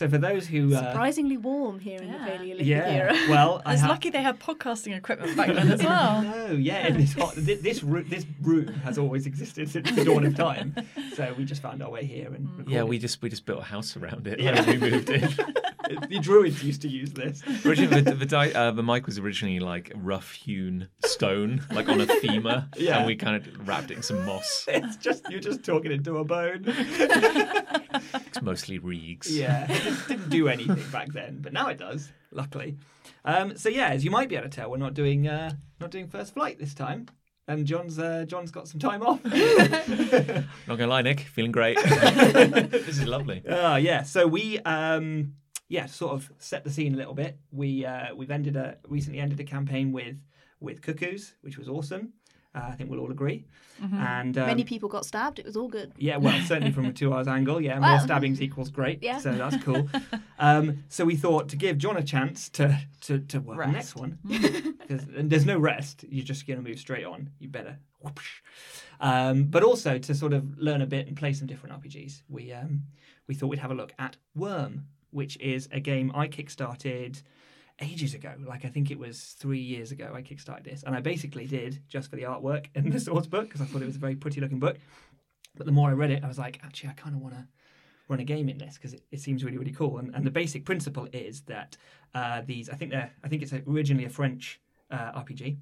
So for those who, uh, Surprisingly warm here in the Yeah. Paleolithic yeah, era. well, I It's ha- lucky they had podcasting equipment back then as well. No, yeah, and this hot, this this room, this room has always existed since the dawn of time. So we just found our way here and Yeah, we just we just built a house around it Yeah. we moved in. the druids used to use this. Originally, the, the, di- uh, the mic was originally like rough hewn stone, like on a femur, Yeah. and we kind of wrapped it in some moss. It's just you're just talking into a bone. It's mostly reeds. Yeah, it didn't do anything back then, but now it does. Luckily. Um, so yeah, as you might be able to tell, we're not doing uh, not doing first flight this time, and John's uh, John's got some time off. Not gonna lie, Nick, feeling great. this is lovely. Ah, yeah. So we, um, yeah, sort of set the scene a little bit. We uh, we've ended a recently ended a campaign with with cuckoos, which was awesome. Uh, I think we'll all agree. And um, Many people got stabbed. It was all good. yeah, well, certainly from a two hours angle, yeah, more Well, stabbings equals great. yeah. So that's cool. Um, so we thought to give John a chance to to to work the next one because there's no rest. You're just going to move straight on. You better. Whoosh. Um, but also to sort of learn a bit and play some different RPGs. We um, we thought we'd have a look at Wurm, which is a game I kickstarted ages ago. Like I think it was three years ago. I kickstarted this, and I basically did just for the artwork in the source book because I thought it was a very pretty looking book. But the more I read it, I was like, actually, I kind of want to run a game in this because it, it seems really really cool. And, and the basic principle is that uh, these, I think they're, I think it's originally a French uh, RPG,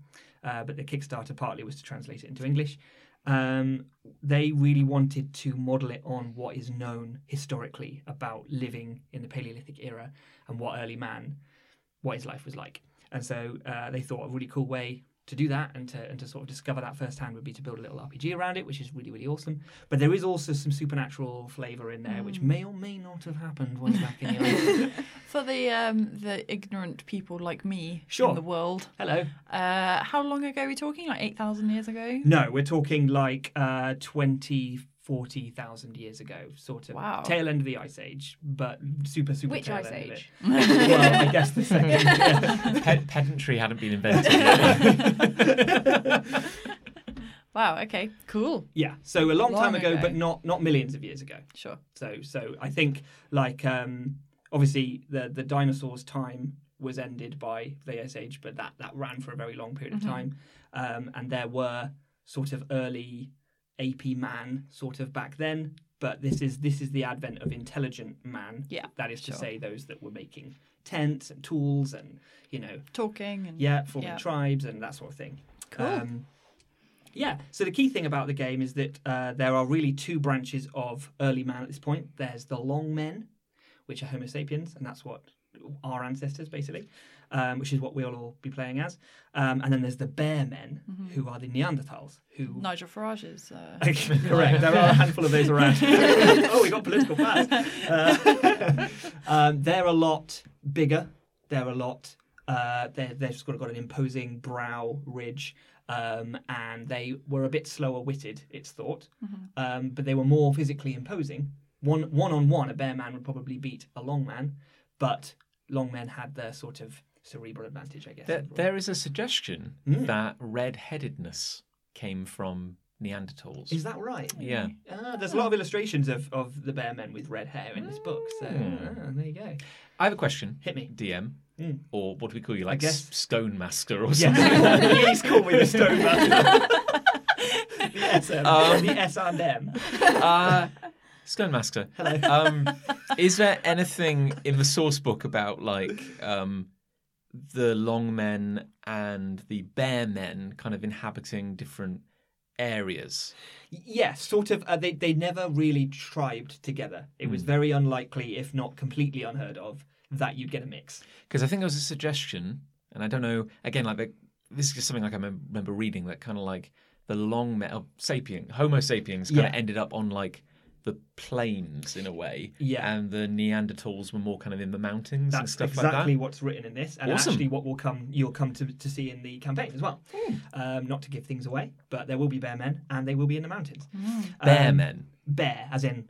uh, but the Kickstarter partly was to translate it into English. Um, they really wanted to model it on what is known historically about living in the Paleolithic era and what early man, what his life was like. And so uh, they thought a really cool way to do that and to and to sort of discover that firsthand would be to build a little RPG around it, which is really really awesome. But there is also some supernatural flavour in there, which may or may not have happened way back in the old. For the um, the ignorant people like me Sure. in the world, Hello. uh, how long ago are we talking? Like eight thousand years ago? No, we're talking like uh, 20, 40,000 years ago, sort of. Wow. Tail end of the Ice Age, but super, super Which tail ice end of age? it. well, I guess the second. yeah. Ped- pedantry hadn't been invented yet. Wow. Okay. Cool. Yeah, so a long, time ago, ago. but not not millions of years ago. Sure. So so I think like um, obviously the the dinosaurs' time was ended by the Ice Age, but that that ran for a very long period of Mm-hmm. time, um, and there were sort of early AP man sort of back then. But this is this is the advent of intelligent man. Yeah, that is to sure. say those that were making tents and tools and you know Talking and yeah, forming Yeah. tribes and that sort of thing. Cool. Um, yeah, so the key thing about the game is that uh, there are really two branches of early man at this point. There's the long men, which are Homo sapiens, and that's what our ancestors basically, um, which is what we'll all be playing as. Um, and then there's the bear men, who are the Neanderthals, who Nigel Farage's. Uh, Correct. There are a handful of those around. oh, we got political powers. Uh, um, they're a lot bigger. They're a lot. Uh, they're, they've just got, got an imposing brow ridge, um, and they were a bit slower witted. It's thought, um, but they were more physically imposing. One one on one, a bear man would probably beat a long man, but long men had their sort of cerebral advantage, I guess. there, there is a suggestion Mm. that red-headedness came from Neanderthals. Is that right? Yeah. Ah, there's a lot of illustrations of, of the bear men with red hair in this book, so Mm. ah, there you go. I have a question. Hit me. DM, Mm. or what do we call you? Like guess- Stone Master or something? Yes, please call me the Stone Master. the SM, Um, the S and M. uh, Stone Master. Hello. Um, is there anything in the source book about like um, the long men and the bear men kind of inhabiting different areas? Yes, sort of. Uh, they they never really tribed together. It was very unlikely, if not completely unheard of, that you'd get a mix. Because I think there was a suggestion, and I don't know. Again, like the, this is just something like I remem- remember reading that kind of like the long men, oh, sapien, Homo sapiens, kind of Yeah. ended up on like the plains in a way, Yeah. and the Neanderthals were more kind of in the mountains and That's stuff exactly like what's written in this, and Awesome. actually what will come you'll come to, to see in the campaign as well. Hmm. Um, not to give things away, but there will be bear men, and they will be in the mountains. that. Bear Um, men. Bear, as in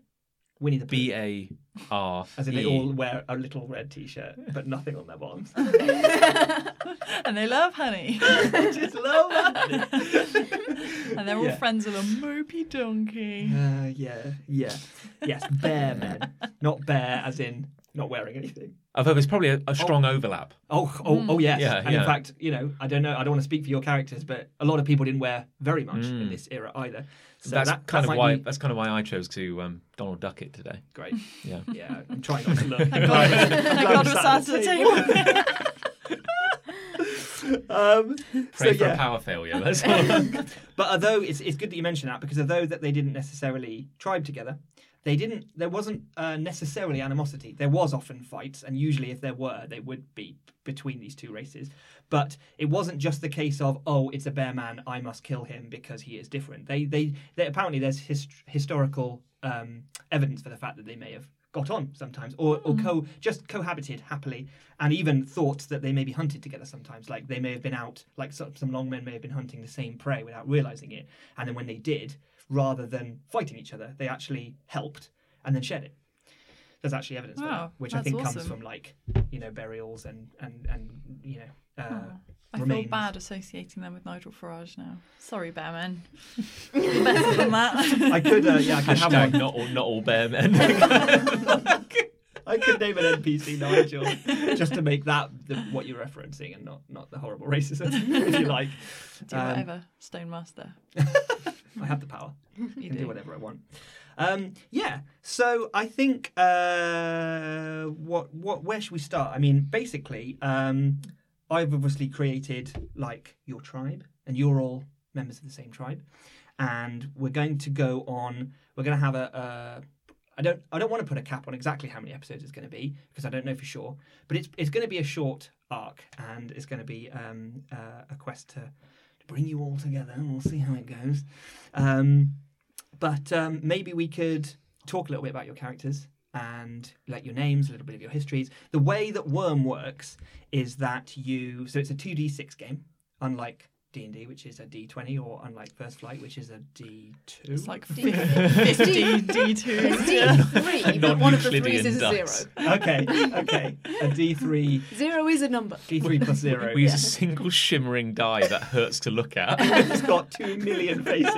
Winnie the Pooh. B A R. As in, they all wear a little red T-shirt, but nothing on their bottoms. and they love honey. They just love that. and they're all Yeah. friends with a mopey donkey. Uh, yeah, yeah, yes, bear men, not bear as in not wearing anything. Although there's probably a, a strong overlap. Oh, oh, oh, yes. Yeah, and yeah. in fact, you know, I don't know. I don't want to speak for your characters, but a lot of people didn't wear very much in Mm. this era either. So that's that, kind that of why. be That's kind of why I chose to um, Donald Duck it today. great. Yeah. Yeah, I'm trying not to look. Thank God, I'm thank glad God we we're sat sat at the table. um, so Pray for yeah, a power failure. That's all. but although it's it's good that you mention that because although that they didn't necessarily tribe together, they didn't. There wasn't uh, necessarily animosity. There was often fights, and usually if there were, they would be between these two races. But it wasn't just the case of oh, it's a bear man, I must kill him because he is different. They they, they apparently there's hist- historical um, evidence for the fact that they may have got on sometimes or, or co just cohabited happily and even thought that they may be hunted together sometimes. Like they may have been out like some, some long men may have been hunting the same prey without realizing it. And then when they did rather than fighting each other they actually helped and then shared it. There's actually evidence for that which i think comes from like you know burials and and and you know uh, Oh, I remains. feel bad associating them with Nigel Farage now. Sorry, Bearman. Better than that. i could uh, yeah i could have one not all, not all bear men. I could name an NPC Nigel just to make that the, what you're referencing and not, not the horrible racism, if you like. Do Um, whatever, Stone Master. I have the power. You I can do do. whatever I want. Um, yeah. So I think uh, what what where should we start? I mean, basically, um, I've obviously created like your tribe, and you're all members of the same tribe, and we're going to go on. We're going to have a. a I don't. I don't want to put a cap on exactly how many episodes it's going to be because I don't know for sure. But it's it's going to be a short arc, and it's going to be um, uh, a quest to, to bring you all together. We'll see how it goes. Um, but um, maybe we could talk a little bit about your characters and like your names, a little bit of your histories. The way that Wurm works is that you so it's a two d six game, unlike D and D, which is a D twenty, or unlike First Flight, which is a D two. It's like D- 50 D2. It's D3, but one of the threes is a zero. okay, okay, a D three, Zero is a number. D three plus zero. we use a single shimmering die that hurts to look at. it's got two million faces.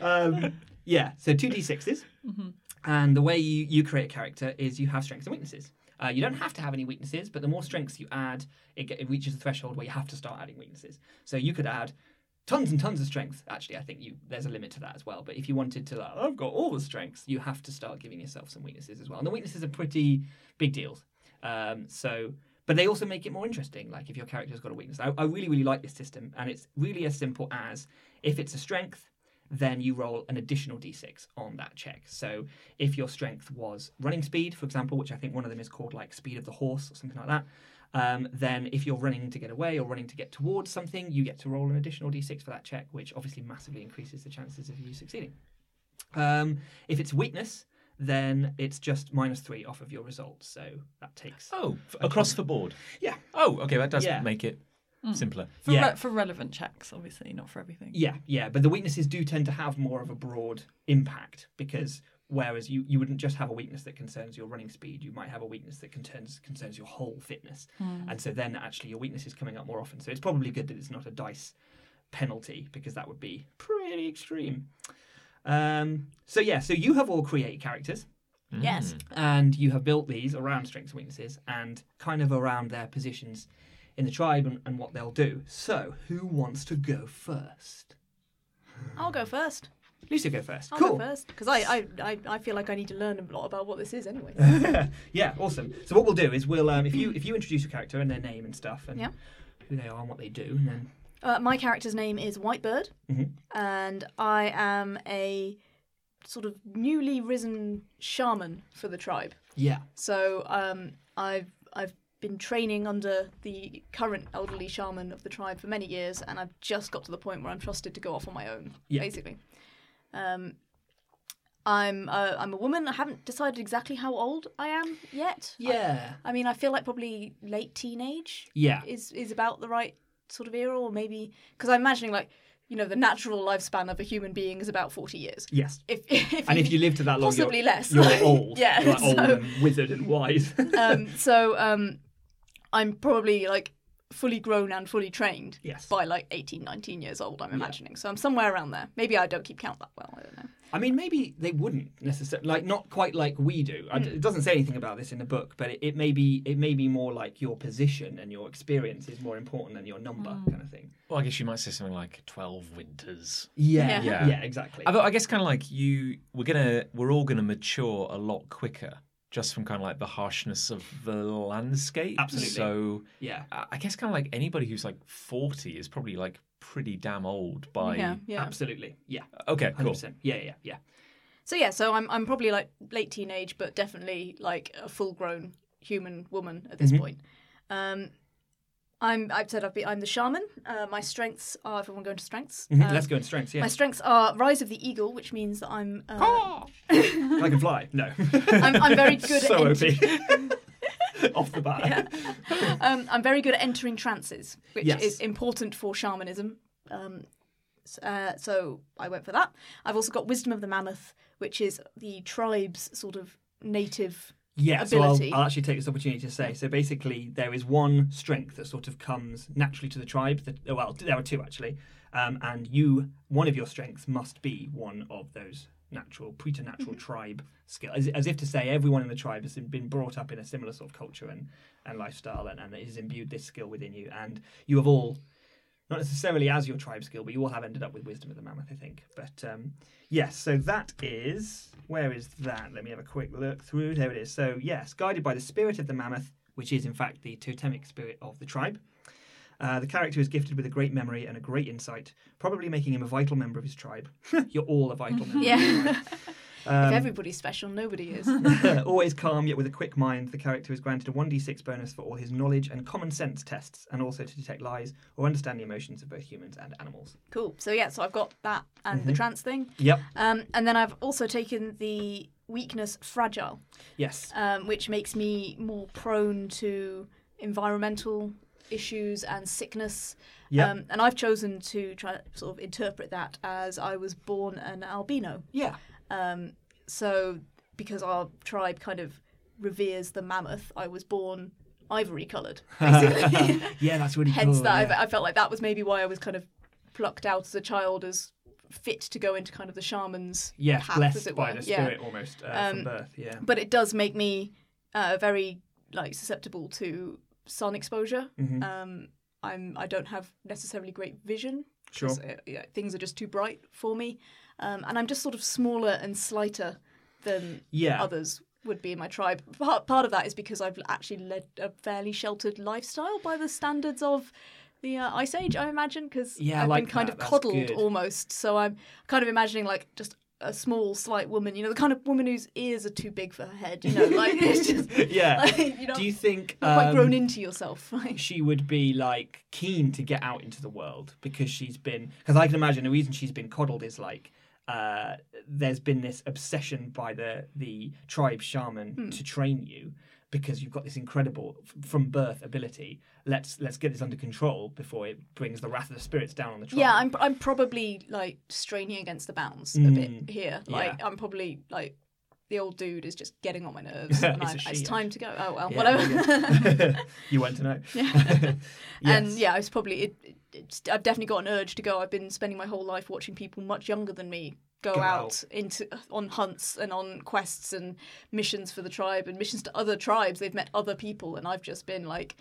um, yeah, so two d6s. And the way you, you create a character is you have strengths and weaknesses. Uh, you don't have to have any weaknesses, but the more strengths you add, it, get, it reaches a threshold where you have to start adding weaknesses. So you could add tons and tons of strengths. Actually, I think you there's a limit to that as well. But if you wanted to, like, I've got all the strengths, you have to start giving yourself some weaknesses as well. And the weaknesses are pretty big deals. Um, so, but they also make it more interesting. Like if your character's got a weakness, I, I really really like this system, and it's really as simple as if it's a strength, then you roll an additional d6 on that check. So if your strength was running speed, for example, which I think one of them is called like speed of the horse or something like that, um, then if you're running to get away or running to get towards something, you get to roll an additional d6 for that check, which obviously massively increases the chances of you succeeding. Um, if it's weakness, then it's just minus three off of your results. So that takes. Oh, across the board. Yeah. Oh, okay, that does Yeah. make it simpler. For, Yeah. re- for relevant checks, obviously, not for everything. Yeah, yeah, but the weaknesses do tend to have more of a broad impact because whereas you, you wouldn't just have a weakness that concerns your running speed, you might have a weakness that concerns concerns your whole fitness, and so then actually your weakness is coming up more often. So it's probably good that it's not a dice penalty because that would be pretty extreme. Um, so yeah, so you have all created characters Yes. and you have built these around strengths and weaknesses and kind of around their positions in the tribe and, and what they'll do. So who wants to go first? I'll go first. Lucy, go first. I'll cool. go first because I, I, I, I feel like I need to learn a lot about what this is anyway. yeah, awesome. So what we'll do is we'll um, if you if you introduce your character and their name and stuff and Yeah. who they are and what they do, and then Uh, my character's name is Whitebird, Mhm. and I am a sort of newly risen shaman for the tribe. yeah, So um, I've I've been training under the current elderly shaman of the tribe for many years, and I've just got to the point where I'm trusted to go off on my own, Yeah. basically. Um, I'm uh, I'm a woman. I haven't decided exactly how old I am yet. yeah, I, I mean, I feel like probably late teenage yeah, is is about the right sort of era, or maybe because I'm imagining like you know, the natural lifespan of a human being is about forty years. Yes. If, if And if you live to that long, possibly you're, less, you're old. yeah, You're like old and withered and wise. um, so um, I'm probably like fully grown and fully trained Yes. by like 18, 19 years old, I'm imagining. So I'm somewhere around there. Maybe I don't keep count that well. I don't know. I mean, maybe they wouldn't necessarily, like not quite like we do. I- Hmm. It doesn't say anything about this in the book, but it, it may be it may be more like your position and your experience is more important than your number, Hmm. kind of thing. Well, I guess you might say something like 12 winters. Yeah, Yeah. yeah, exactly. Although I guess kind of like you, we're gonna, we're all gonna mature a lot quicker just from kind of like the harshness of the landscape. Absolutely. So yeah, I I guess kind of like anybody who's like 40 is probably like pretty damn old by. Yeah, yeah. absolutely. Yeah, Okay, hundred cool. percent. Yeah, yeah, yeah. So yeah, so I'm I'm probably like late teenage, but definitely like a full grown human woman at this Mhm. point. Um, I'm I've said I've been, I'm the shaman. Uh, my strengths are if everyone go into strengths. Mhm, uh, Let's go in strengths. Yeah, My strengths are rise of the eagle, which means that I'm uh, I can fly. No, I'm, I'm very good so at OP. Off the bat. um, I'm very good at entering trances, which Yes. is important for shamanism. Um, uh, so I went for that. I've also got wisdom of the mammoth, which is the tribe's sort of native. Yeah, ability. so I'll, I'll actually take this opportunity to say. So basically, there is one strength that sort of comes naturally to the tribe. That, oh, well, there are two actually, um, and you, one of your strengths must be one of those natural, preternatural tribe skill, as, as if to say everyone in the tribe has been brought up in a similar sort of culture and, and lifestyle, and, and it has imbued this skill within you, and you have all. Not necessarily as your tribe skill, but you all have ended up with wisdom of the mammoth, I think. But um, yes, so that is where is that? Let me have a quick look through. There it is. So yes, guided by the spirit of the mammoth, which is in fact the totemic spirit of the tribe. Uh, the character is gifted with a great memory and a great insight, probably making him a vital member of his tribe. You're all a vital member. Yeah. Of your tribe. if Um, everybody's special, nobody is. Always calm, yet with a quick mind, the character is granted a 1d6 bonus for all his knowledge and common sense tests, and also to detect lies or understand the emotions of both humans and animals. cool. So yeah, so I've got that and the trance thing, Yep. um, and then I've also taken the weakness fragile. Yes. um, which makes me more prone to environmental issues and sickness. Yep. Um, and I've chosen to try to sort of interpret that as I was born an albino. yeah. Um, so because our tribe kind of reveres the mammoth, I was born ivory coloured, basically. Yeah, that's really Hence cool. that yeah. I, I felt like that was maybe why I was kind of plucked out as a child as fit to go into kind of the shaman's Yes, path, blessed as it by were. the Yeah spirit almost uh, Um, from birth. Yeah. but it does make me uh, very like susceptible to sun exposure. Mhm. Um, I'm I don't have necessarily great vision. Sure. 'cause, uh, yeah, things are just too bright for me, um, and I'm just sort of smaller and slighter than Yeah. others would be in my tribe. Part part of that is because I've actually led a fairly sheltered lifestyle by the standards of the uh, Ice Age, I imagine, because Yeah, I've like been kind that. of That's coddled good. almost. So I'm kind of imagining like just a small, slight woman. You know, the kind of woman whose ears are too big for her head. You know, like it's just yeah. like, you know, Do you think not quite grown um, into yourself. She would be like keen to get out into the world because she's been because I can imagine the reason she's been coddled is like uh, there's been this obsession by the the tribe shaman Hmm. to train you because you've got this incredible from birth ability. Let's let's get this under control before it brings the wrath of the spirits down on the tribe. yeah, I'm I'm probably like straining against the bounds a Mm, bit here. Like yeah. I'm probably like the old dude is just getting on my nerves. and It's she, it's time to go. Oh well, Yeah, whatever. you want to know. And Yes. yeah, it's probably it, it, it's, I've definitely got an urge to go. I've been spending my whole life watching people much younger than me go, Go out, out. into on hunts and on quests and missions for the tribe and missions to other tribes. They've met other people, and I've just been like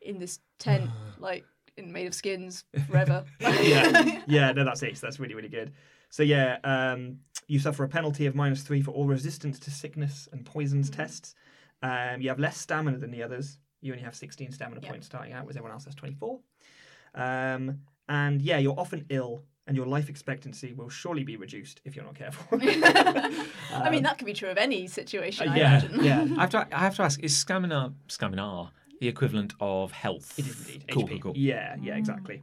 in this tent, like in, made of skins forever. yeah, yeah, no, that's ace. That's really, really good. So yeah, um, you suffer a penalty of minus three for all resistance to sickness and poisons tests. Um, you have less stamina than the others. You only have 16 stamina Yeah. points starting out, whereas everyone else has 24. Um, and yeah, you're often ill, and your life expectancy will surely be reduced if you're not careful. I mean, that could be true of any situation. Uh, I yeah, imagine. yeah. I have to, I have to ask: Is stamina, stamina, the equivalent of health? It is indeed. Cool, HP. cool, cool. Yeah, yeah, exactly.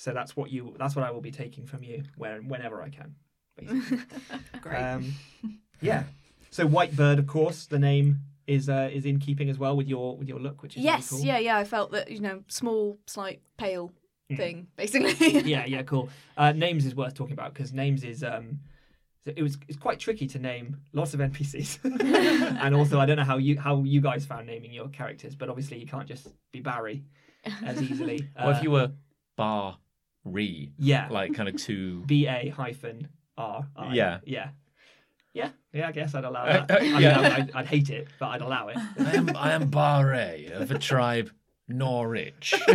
So that's what you. That's what I will be taking from you where whenever I can, basically. Great. Um, yeah. So white bird, of course, the name is uh, is in keeping as well with your with your look, which is Yes, really cool. yeah, yeah. I felt that you know, small, slight, pale, thing, basically. yeah, yeah, cool. Uh, names is worth talking about because names is um, it was it's quite tricky to name lots of NPCs, and also I don't know how you how you guys found naming your characters, but obviously you can't just be Barry as easily. What Uh, if you were Bar Re? yeah, Like kind of two. B A hyphen R. I. Yeah. yeah, yeah, yeah. I guess I'd allow Uh, that. uh, I mean, yeah. I'd, I'd hate it, but I'd allow it. I am I am Barre of a tribe Norwich. we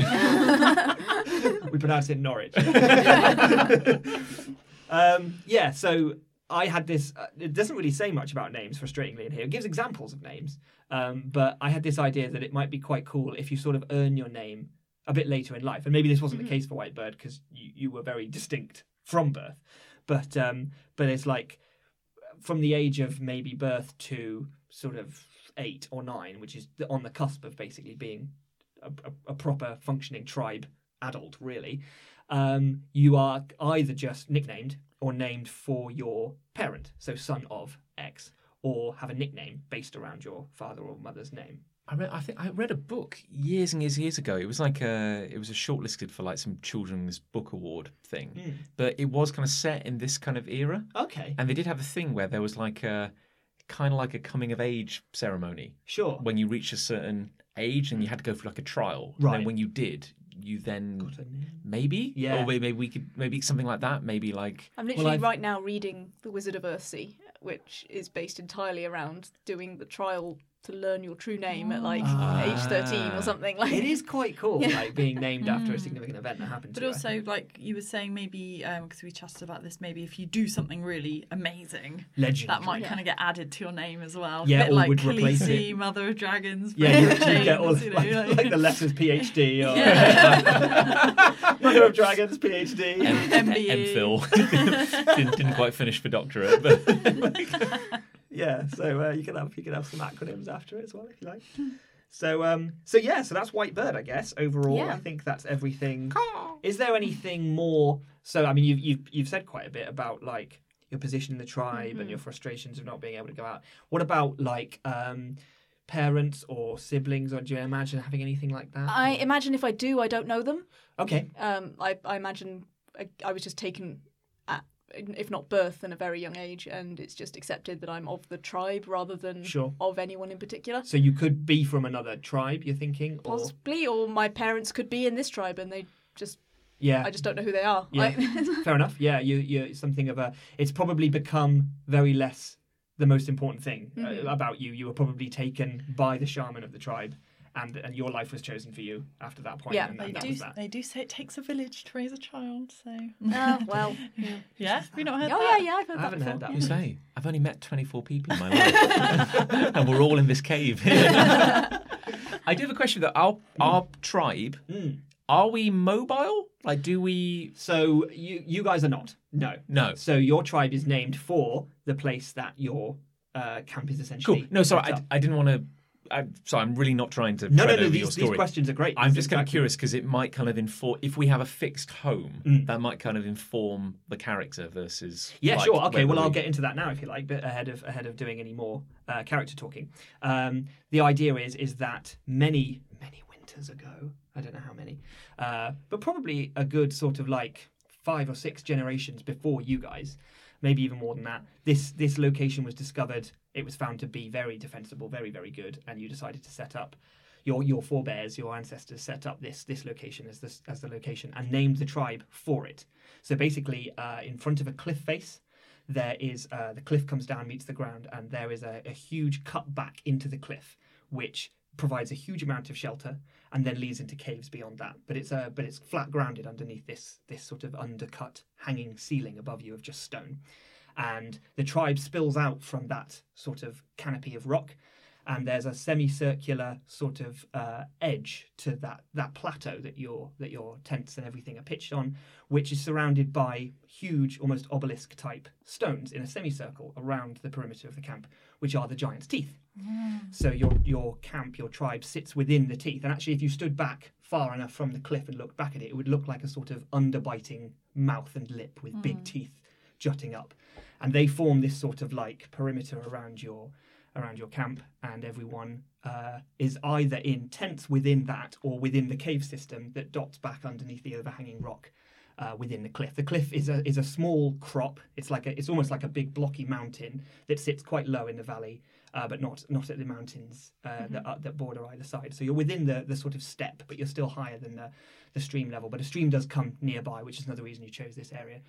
pronounce it Norwich. um, yeah, so I had this. Uh, it doesn't really say much about names, frustratingly, in here. It gives examples of names, um, but I had this idea that it might be quite cool if you sort of earn your name a bit later in life. And maybe this wasn't the case for Whitebird because you, you were very distinct from birth, but um, but it's like from the age of maybe birth to sort of eight or nine, which is on the cusp of basically being a, a, a proper functioning tribe adult, really, um, you are either just nicknamed or named for your parent, so son of X, or have a nickname based around your father or mother's name. I read, I think I read a book years and years and years ago. It was like a, it was a shortlisted for like some children's book award thing, Hmm. but it was kind of set in this kind of era, Okay, and they did have a thing where there was like a, kind of like a coming of age ceremony sure. when you reach a certain age and you had to go through like a trial. And Right. then when you did, you then Got a name. maybe, Yeah. or maybe we could maybe something like that. Maybe like I'm literally I've- right now reading The Wizard of Earthsea, which is based entirely around doing the trial to learn your true name at like Ah. age 13 or something. Like It is quite cool, Yeah. like being named after a significant event that happened But to also, think. like you were saying, maybe because we chatted about this, maybe if you do something really amazing, legend. that might Yeah. kind of get added to your name as well. Yeah, bit or like would replace Khaleesi, it. Mother of Dragons. Yeah, you, Brave get all Chains, you know, like, like the letters PhD or Yeah. Mother of Dragons PhD. M- MBE. MPhil. didn't, didn't quite finish for doctorate, but yeah, so uh, you can have you can have some acronyms after it as well if you like. So um, so yeah, so that's White Bird, I guess. Overall, Yeah. I think that's everything. Is there anything more? So I mean, you've you've you've said quite a bit about like your position in the tribe and your frustrations of not being able to go out. What about like um, parents or siblings, or do you imagine having anything like that? I imagine if I do, I don't know them. okay, Um, I, I imagine I, I was just taken if not birth, in a very young age, and it's just accepted that I'm of the tribe rather than Sure. of anyone in particular. so you could be from another tribe. You're thinking, or Possibly, or my parents could be in this tribe, and they just yeah, I just don't know who they are. Yeah. Like, Fair enough. Yeah, you you something of a. It's probably become very less the most important thing uh, Mhm. about you. You were probably taken by the shaman of the tribe, and and your life was chosen for you after that point. Yeah, and They that, that do, that. they do say it takes a village to raise a child, so. Ah, well, yeah. yeah, have you not heard Oh that? yeah, yeah, I've heard I that haven't before. heard that. you say I've only met 24 people in my life, and we're all in this cave. I do have a question though. Our our tribe, Mm. are we mobile? Like, do we? So you you guys are not. No. No. So your tribe is named for the place that your uh, camp is essentially. Cool. No, sorry, I. I didn't want to. I'm sorry, I'm really not trying to. no, no, no. These, these questions are great. I'm just kind of curious because it might kind of inform if we have a fixed home, Mm. that might kind of inform the character versus. Yeah, like, sure. Okay, well, I'll get into that now if you like, but ahead of ahead of doing any more uh, character talking. Um, the idea is is that many many winters ago, I don't know how many, uh, but probably a good sort of like five or six generations before you guys, maybe even more than that. This this location was discovered. It was found to be very defensible, very very good, and you decided to set up. Your, your forebears, your ancestors, set up this this location as this as the location and named the tribe for it. So basically, uh, in front of a cliff face, there is uh, the cliff comes down, meets the ground, and there is a, a huge cut back into the cliff, which provides a huge amount of shelter, and then leads into caves beyond that. But it's uh, but it's flat grounded underneath this this sort of undercut hanging ceiling above you of just stone, and the tribe spills out from that sort of canopy of rock. And there's a semicircular sort of uh, edge to that, that plateau that your that your tents and everything are pitched on, which is surrounded by huge, almost obelisk type stones in a semicircle around the perimeter of the camp, which are the giant's teeth. So your your camp, your tribe sits within the teeth. And actually, if you stood back far enough from the cliff and looked back at it, it would look like a sort of underbiting mouth and lip with big teeth jutting up. And they form this sort of like perimeter around your around your camp, and everyone uh, is either in tents within that or within the cave system that dots back underneath the overhanging rock uh, within the cliff. The cliff is a is a small crop. It's like a, it's almost like a big blocky mountain that sits quite low in the valley, uh, but not not at the mountains uh, that uh, that border either side. So you're within the the sort of step, but you're still higher than the the stream level. But a stream does come nearby, which is another reason you chose this area,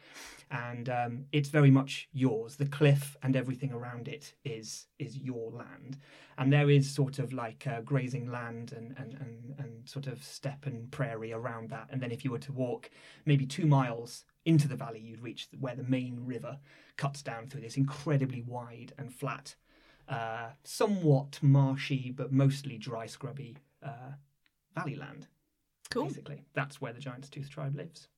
and um, it's very much yours. The cliff and everything around it is is your land, and there is sort of like uh, grazing land and, and and and sort of steppe and prairie around that. And then if you were to walk maybe two miles into the valley, you'd reach where the main river cuts down through this incredibly wide and flat, uh, somewhat marshy but mostly dry, scrubby uh, valley land. Cool. Basically, that's where the Giant's Tooth tribe lives.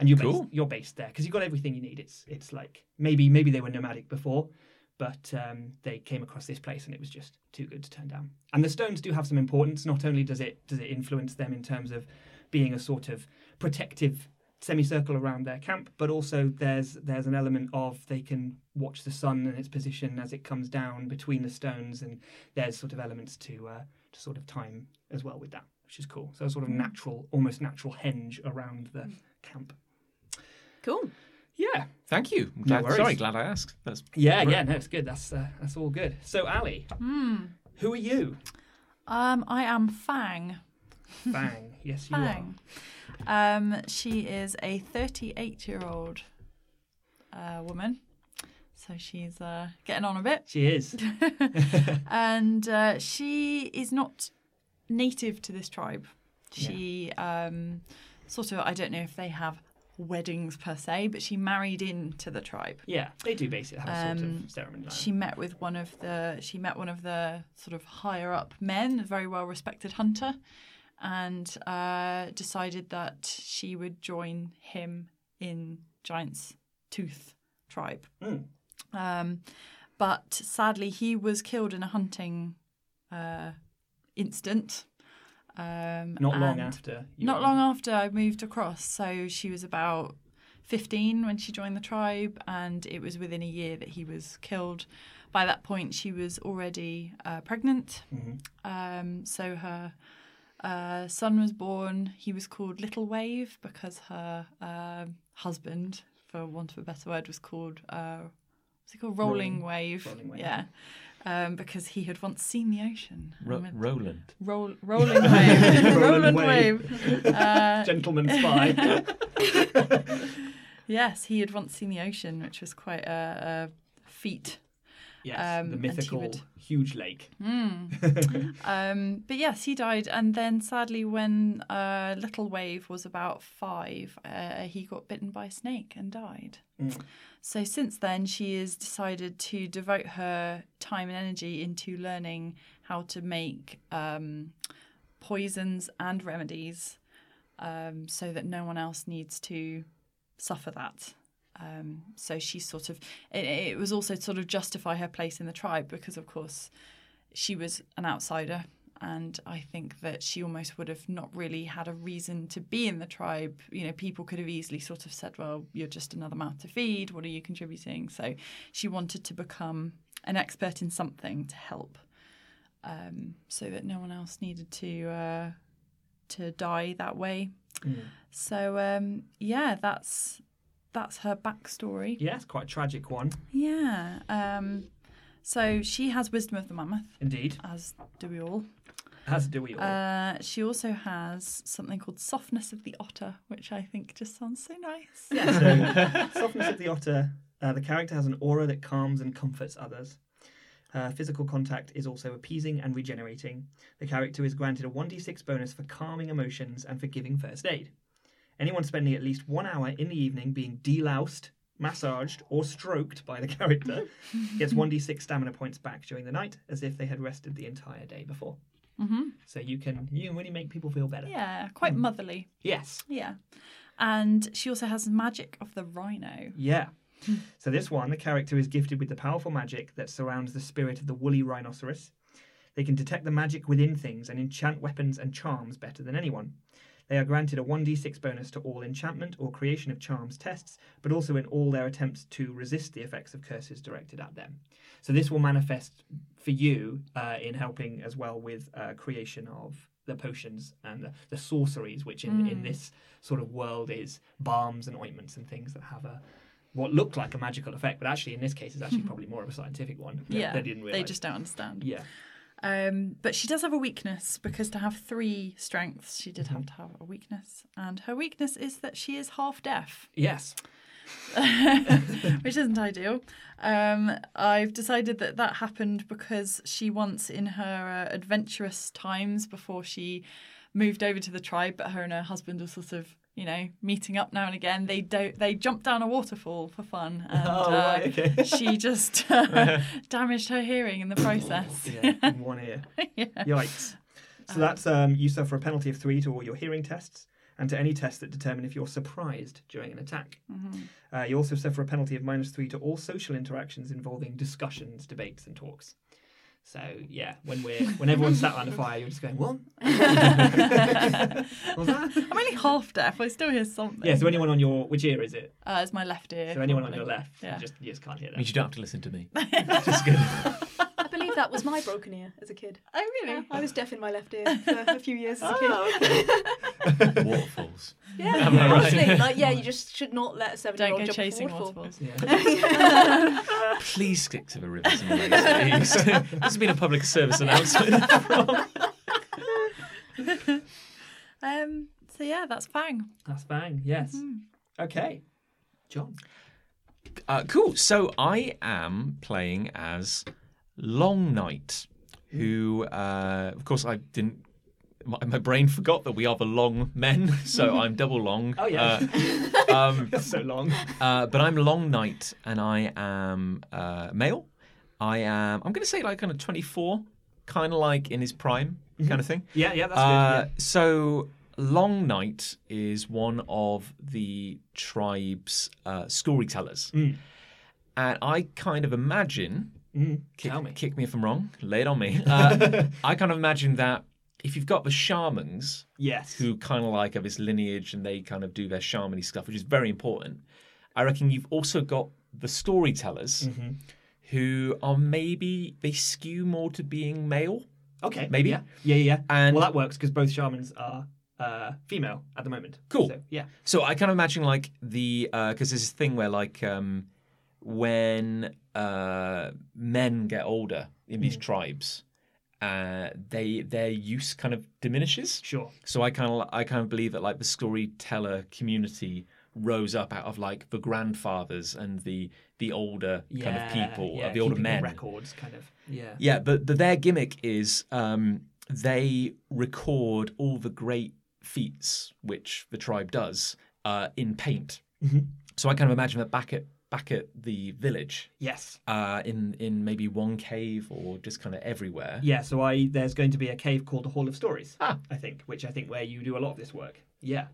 And you're Cool. based, you're based there because you've got everything you need. It's it's like maybe maybe they were nomadic before, but um, they came across this place and it was just too good to turn down. And the stones do have some importance. Not only does it does it influence them in terms of being a sort of protective semicircle around their camp, but also there's there's an element of they can watch the sun and its position as it comes down between the stones, and there's sort of elements to uh, to sort of time as well with that, which is cool. So a sort of natural, almost natural henge around the camp. Cool. Yeah, Thank you. No Glad, worries. sorry, glad I asked. That's yeah, Great. yeah. No, it's good. That's uh, that's all good. So Ali, who are you? Um, I am Fang. Fang. Yes, you Fang. Um, she is a 38 year old uh, woman. So she's uh, getting on a bit. She is. and uh, she is not native to this tribe. She um, sort of, I don't know if they have weddings per se, but she married into the tribe. Yeah, they do basically have a sort Um, of ceremony. Like She met with one of the she met one of the sort of higher up men, a very well respected hunter, and uh, decided that she would join him in Giant's Tooth tribe. Mm. Um, but sadly, he was killed in a hunting uh, incident. Um, Not long after. not were- long after I moved across. So she was about 15 when she joined the tribe, and it was within a year that he was killed. By that point, she was already uh, pregnant. Mhm. Um, so her uh, son was born. He was called Little Wave because her um husband, for want of a better word, was called. Uh, what's he called? Rolling, Rolling- Wave. Rolling Wave, Yeah. Um, because he had once seen the ocean. Ro- And went, Roland. Roll, rolling wave. Roland Roland Wave. wave. Uh, Gentleman spy. yes, he had once seen the ocean, which was quite a, a feat. Yes, Um, the mythical would- huge lake. Um, but yes, he died, and then sadly, when uh, Little Wave was about five, uh, he got bitten by a snake and died. Mm. So since then, she has decided to devote her time and energy into learning how to make um, poisons and remedies, um, so that no one else needs to suffer that. Um, so she sort of it, it was also sort of justify her place in the tribe because, of course, she was an outsider. And I think that she almost would have not really had a reason to be in the tribe. You know, people could have easily sort of said, well, you're just another mouth to feed. What are you contributing? So she wanted to become an expert in something to help um, so that no one else needed to uh, to die that way. Mm. So um, yeah, that's that's her backstory. Yeah, it's quite a tragic one, Yeah. Um, so she has wisdom of the mammoth, indeed. as do we all. As do we all. Uh, she also has something called softness of the otter, which I think just sounds so nice. Yeah, so softness of the otter. Uh, the character has an aura that calms and comforts others. Uh, physical contact is also appeasing and regenerating. The character is granted a 1d6 bonus for calming emotions and for giving first aid. Anyone spending at least one hour in the evening being deloused, massaged, or stroked by the character gets 1d6 stamina points back during the night as if they had rested the entire day before. hmm So you can you can really make people feel better. Yeah, quite motherly. Yes. Yeah. And she also has magic of the rhino. Yeah. So this one, the character is gifted with the powerful magic that surrounds the spirit of the woolly rhinoceros. They can detect the magic within things and enchant weapons and charms better than anyone. They are granted a 1d6 bonus to all enchantment or creation of charms tests, but also in all their attempts to resist the effects of curses directed at them. So this will manifest for you uh, in helping as well with uh, creation of the potions and the, the sorceries, which in, in this sort of world is balms and ointments and things that have a what looked like a magical effect, but actually in this case is actually probably more of a scientific one. Yeah, they didn't realize. they just don't understand. yeah. Um, but she does have a weakness because to have three strengths, she did have to have a weakness, and her weakness is that she is half deaf. Yes. which isn't ideal. Um, I've decided that that happened because she once, in her uh, adventurous times before she moved over to the tribe, but her and her husband were sort of, you know, meeting up now and again. They don't. They jumped down a waterfall for fun, and Oh, uh, right, okay. she just uh, damaged her hearing in the process. Yeah, in one ear. yeah. Yikes. So that's um, you suffer a penalty of three to all your hearing tests and to any tests that determine if you're surprised during an attack. Uh, you also suffer a penalty of minus three to all social interactions involving discussions, debates, and talks. So yeah, when we're when everyone's sat around the fire, you're just going, "What? That?" I'm only half deaf. I still hear something. Yeah. So anyone on your which ear is it? uh, it's my left ear. So anyone on your left, Yeah. you just you just can't hear them. means you don't have to listen to me. Just good. I believe that was my broken ear as a kid. Oh really? Yeah, I was deaf in my left ear for a few years as a kid. Oh, okay. Waterfalls. Yeah, Am I right? honestly, like yeah, you just should not let a Don't seven-year-old go jump chasing a waterfall. waterfalls. Yeah. Please stick to the rivers and the lakes, please. this has been a public service announcement. Um. So yeah, that's Fang. That's bang. Yes. Okay. John. Uh, cool. So I am playing as Long Night, who, uh, of course, I didn't. My, my brain forgot that we are the long men, so I'm double long. Oh, yeah. Uh, um, so long. uh, but I'm Long Night, and I am uh, male. I am. I'm going to say like kind of 24, kind of like in his prime, kind of thing. Yeah, yeah, that's Uh, good. So, Long Night is one of the tribe's uh, storytellers. Mm. And I kind of imagine, Yeah. Mm. kick, Tell me. kick me if I'm wrong, lay it on me. Uh, I kind of imagine that if you've got the shamans Yes. who kind of like have this lineage and they kind of do their shamany stuff, which is very important, I reckon you've also got the storytellers Mm-hmm. who are maybe, they skew more to being male. Okay. Maybe. Yeah. Yeah. Yeah. And- well, that works because both shamans are uh, female at the moment. Cool. So, yeah. So I kind of imagine like the because there's this thing where like um, when uh, men get older in these tribes, uh, they their use kind of diminishes. Sure. So I kind of I kind of believe that like the storyteller community rose up out of like the grandfathers and the the older Yeah. kind of people, yeah, uh, the older keeping men. records, kind of. Yeah. Yeah, but, but their gimmick is um, they record all the great feats which the tribe does uh, in paint. Mhm. So I kind of imagine that back at back at the village, Yes. uh, in in maybe one cave or just kind of everywhere. Yeah. So I there's going to be a cave called the Hall of Stories. Ah. I think, which I think where you do a lot of this work. Yeah.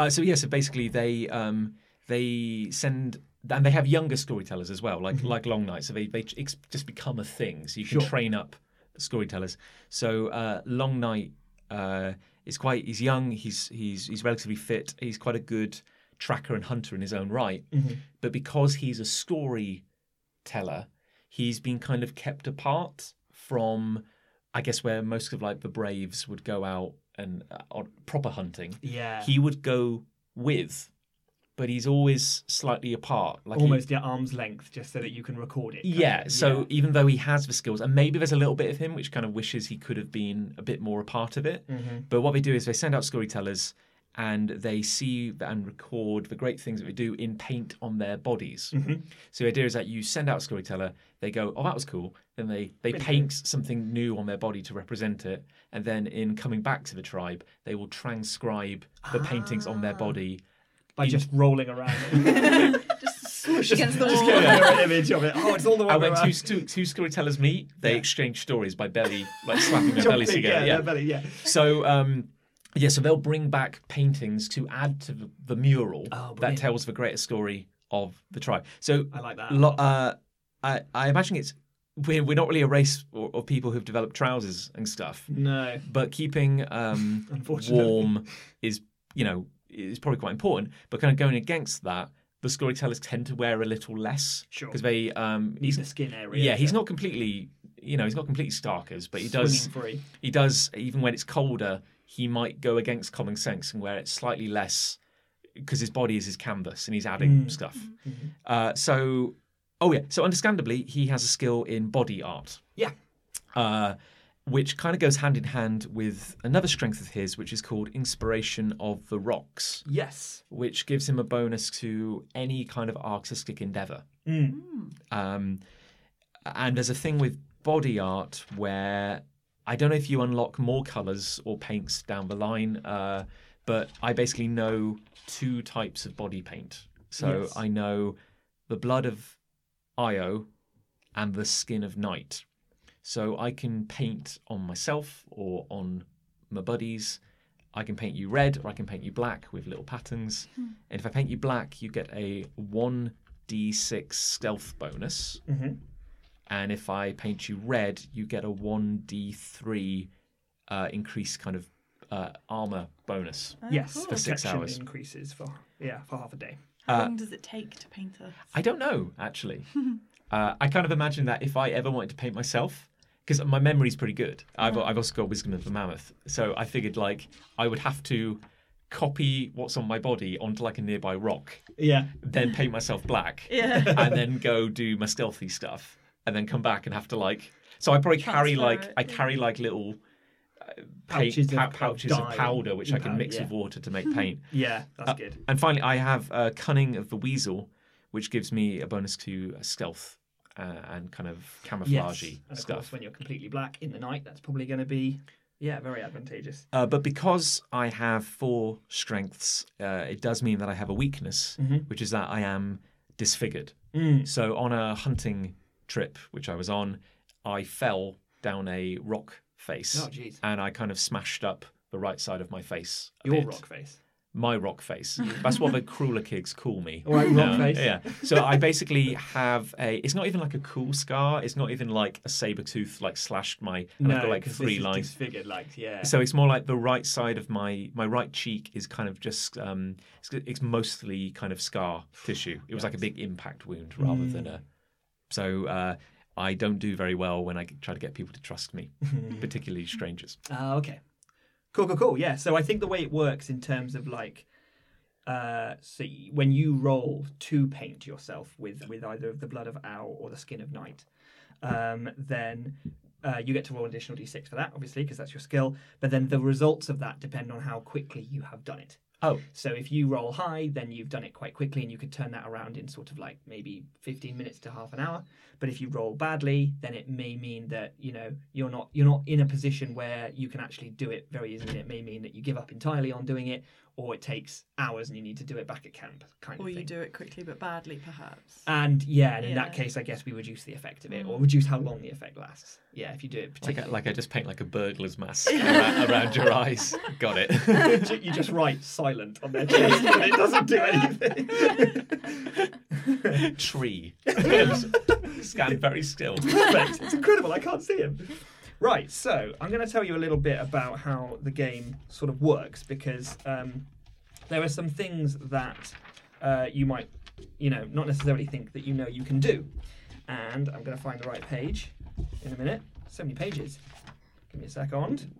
Uh, so yeah, so basically they um, they send and they have younger storytellers as well, like like Long Night. So they they ex- just become a thing. So you can Sure. train up storytellers. So uh, Long Night uh, is quite. He's young. He's he's he's relatively fit. He's quite a good tracker and hunter in his own right. But because he's a storyteller, he's been kind of kept apart from, I guess, where most of like the braves would go out and uh, on proper hunting Yeah. he would go with, but he's always slightly apart. Like he- Almost at arm's length, just so that you can record it. yeah. of. So even though he has the skills, and maybe there's a little bit of him which kind of wishes he could have been a bit more a part of it. Mhm. But what they do is they send out storytellers. And they see and record the great things that they do in paint on their bodies. Mm-hmm. So the idea is that you send out a storyteller, they go, "Oh, that was cool." Then they they Really paint something new on their body to represent it, and then in coming back to the tribe, they will transcribe the paintings on Ah. their body by just rolling around. it. Just swoosh against the wall. just wall. get a mirror image of it. Oh, it's all the way And when around. two, two, two storytellers meet, they Yeah. exchange stories by belly, like slapping their bellies together. Yeah, Yeah. their belly, yeah. So, um, yeah, so they'll bring back paintings to add to the, the mural Oh, that tells the greater story of the tribe. So, I like that. a lo- lot. uh, I, I imagine it's we're, we're not really a race of people who've developed trousers and stuff, no. but keeping um, warm is you know, is probably quite important. But kind of going against that, the storytellers tend to wear a little less Sure. because they um he's the skin area. yeah he's not completely you know he's not completely starkers but he does he does even when it's colder he might go against common sense and wear it slightly less because his body is his canvas and he's adding stuff. Uh, so oh yeah so understandably he has a skill in body art. Yeah. uh, which kind of goes hand in hand with another strength of his which is called inspiration of the aurochs. Yes. which gives him a bonus to any kind of artistic endeavor. Mm. um, and there's a thing with body art where I don't know if you unlock more colors or paints down the line, uh, but I basically know two types of body paint. So Yes. I know the blood of Io and the skin of Night. So I can paint on myself or on my buddies. I can paint you red or I can paint you black with little patterns. And if I paint you black, you get a 1d6 stealth bonus. Mhm. And if I paint you red, you get a 1d3 uh, increased kind of uh, armor bonus. yes. cool. For six Protection hours. increases for yeah for half a day. How Uh, long does it take to paint a? I don't know, actually. uh, I kind of imagine that if I ever wanted to paint myself, because my memory's pretty good, I've, I've also got Wisdom of the Mammoth. So I figured like I would have to copy what's on my body onto like a nearby rock, Yeah. then paint myself black, Yeah. and then go do my stealthy stuff, and then come back and have to like. So I probably carry Transfer like it, I yeah. carry like little. Uh, Pouches paint, of- pou- of pouches of dye powder, which I can powder, mix yeah. with water to make paint. Yeah. That's Uh, good. And finally, I have uh, Cunning of the Weasel, which gives me a bonus to uh, stealth uh, and kind of Yes. camouflagey And of stuff. course, when you're completely black in the night, that's probably going to be yeah very advantageous. Uh, but because I have four strengths, uh, it does mean that I have a weakness, Mhm. which is that I am disfigured. Mm. So on a hunting trip, which I was on, I fell down a rock face, Oh jeez. and I kind of smashed up the right side of my face. a Your bit. rock face. my rock face. That's what the crueler kids call me. All right, rock face. Yeah. So I basically have a. It's not even like a cool scar. It's not even like a saber tooth like slashed my. And No, I've got like three lines. disfigured, like yeah. So it's more like the right side of my my right cheek is kind of just um it's, it's mostly kind of scar tissue. It was like a big impact wound rather than Mm. a. So uh, I don't do very well when I try to get people to trust me, particularly strangers. Ah, okay. Cool, cool, cool. Yeah. So I think the way it works in terms of like, uh, so when you roll to paint yourself with with either the blood of owl or the skin of night, um, then uh, you get to roll an additional d6 for that, obviously, because that's your skill. But then the results of that depend on how quickly you have done it. Oh, So if you roll high, then you've done it quite quickly, and you could turn that around in sort of like maybe 15 minutes to half an hour. But if you roll badly, then it may mean that you know you're not you're not in a position where you can actually do it very easily. It may mean that you give up entirely on doing it, or it takes hours and you need to do it back at camp, kind Or of you do it quickly but badly, perhaps. And yeah, and in that case, I guess we reduce the effect of it, or mm. reduce how long the effect lasts. Yeah, if you do it like I, like I just paint like a burglar's mask around, around your eyes. Got it. you just write silent on their chest, but it doesn't do anything. Tree. Stand very still. Perfect. It's incredible. I can't see him. Right, so I'm going to tell you a little bit about how the game sort of works because um, there are some things that uh, you might, you know, not necessarily think that you know you can do. And I'm going to find the right page in a minute. So many pages. Give me a second.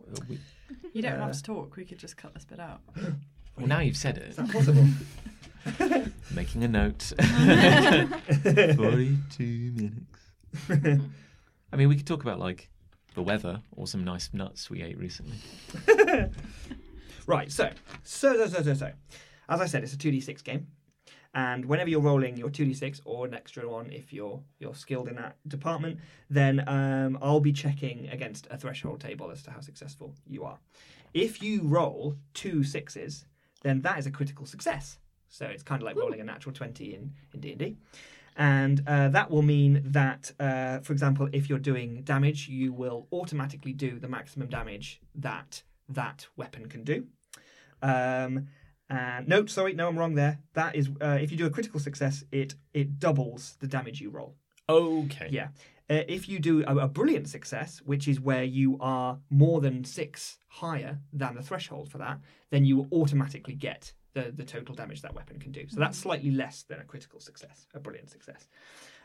You don't Uh, have to talk. We could just cut this bit out. Well, now you've said it. Is that possible? Making a note. 42 minutes. I mean, we could talk about like the weather or some nice nuts we ate recently. Right, so, so, so, so, so, so. As I said, it's a 2d6 game. And whenever you're rolling your 2d6 or an extra one, if you're you're skilled in that department, then um, I'll be checking against a threshold table as to how successful you are. If you roll two sixes, then that is a critical success. So it's kind of like rolling a natural 20 in, in D&D. And uh, that will mean that, uh, for example, if you're doing damage, you will automatically do the maximum damage that that weapon can do. Um, and no, sorry, no, I'm wrong there. That is, uh, if you do a critical success, it it doubles the damage you roll. Okay. Yeah. Uh, if you do a, a brilliant success, which is where you are more than six higher than the threshold for that, then you will automatically get the, the total damage that weapon can do. So that's slightly less than a critical success, a brilliant success.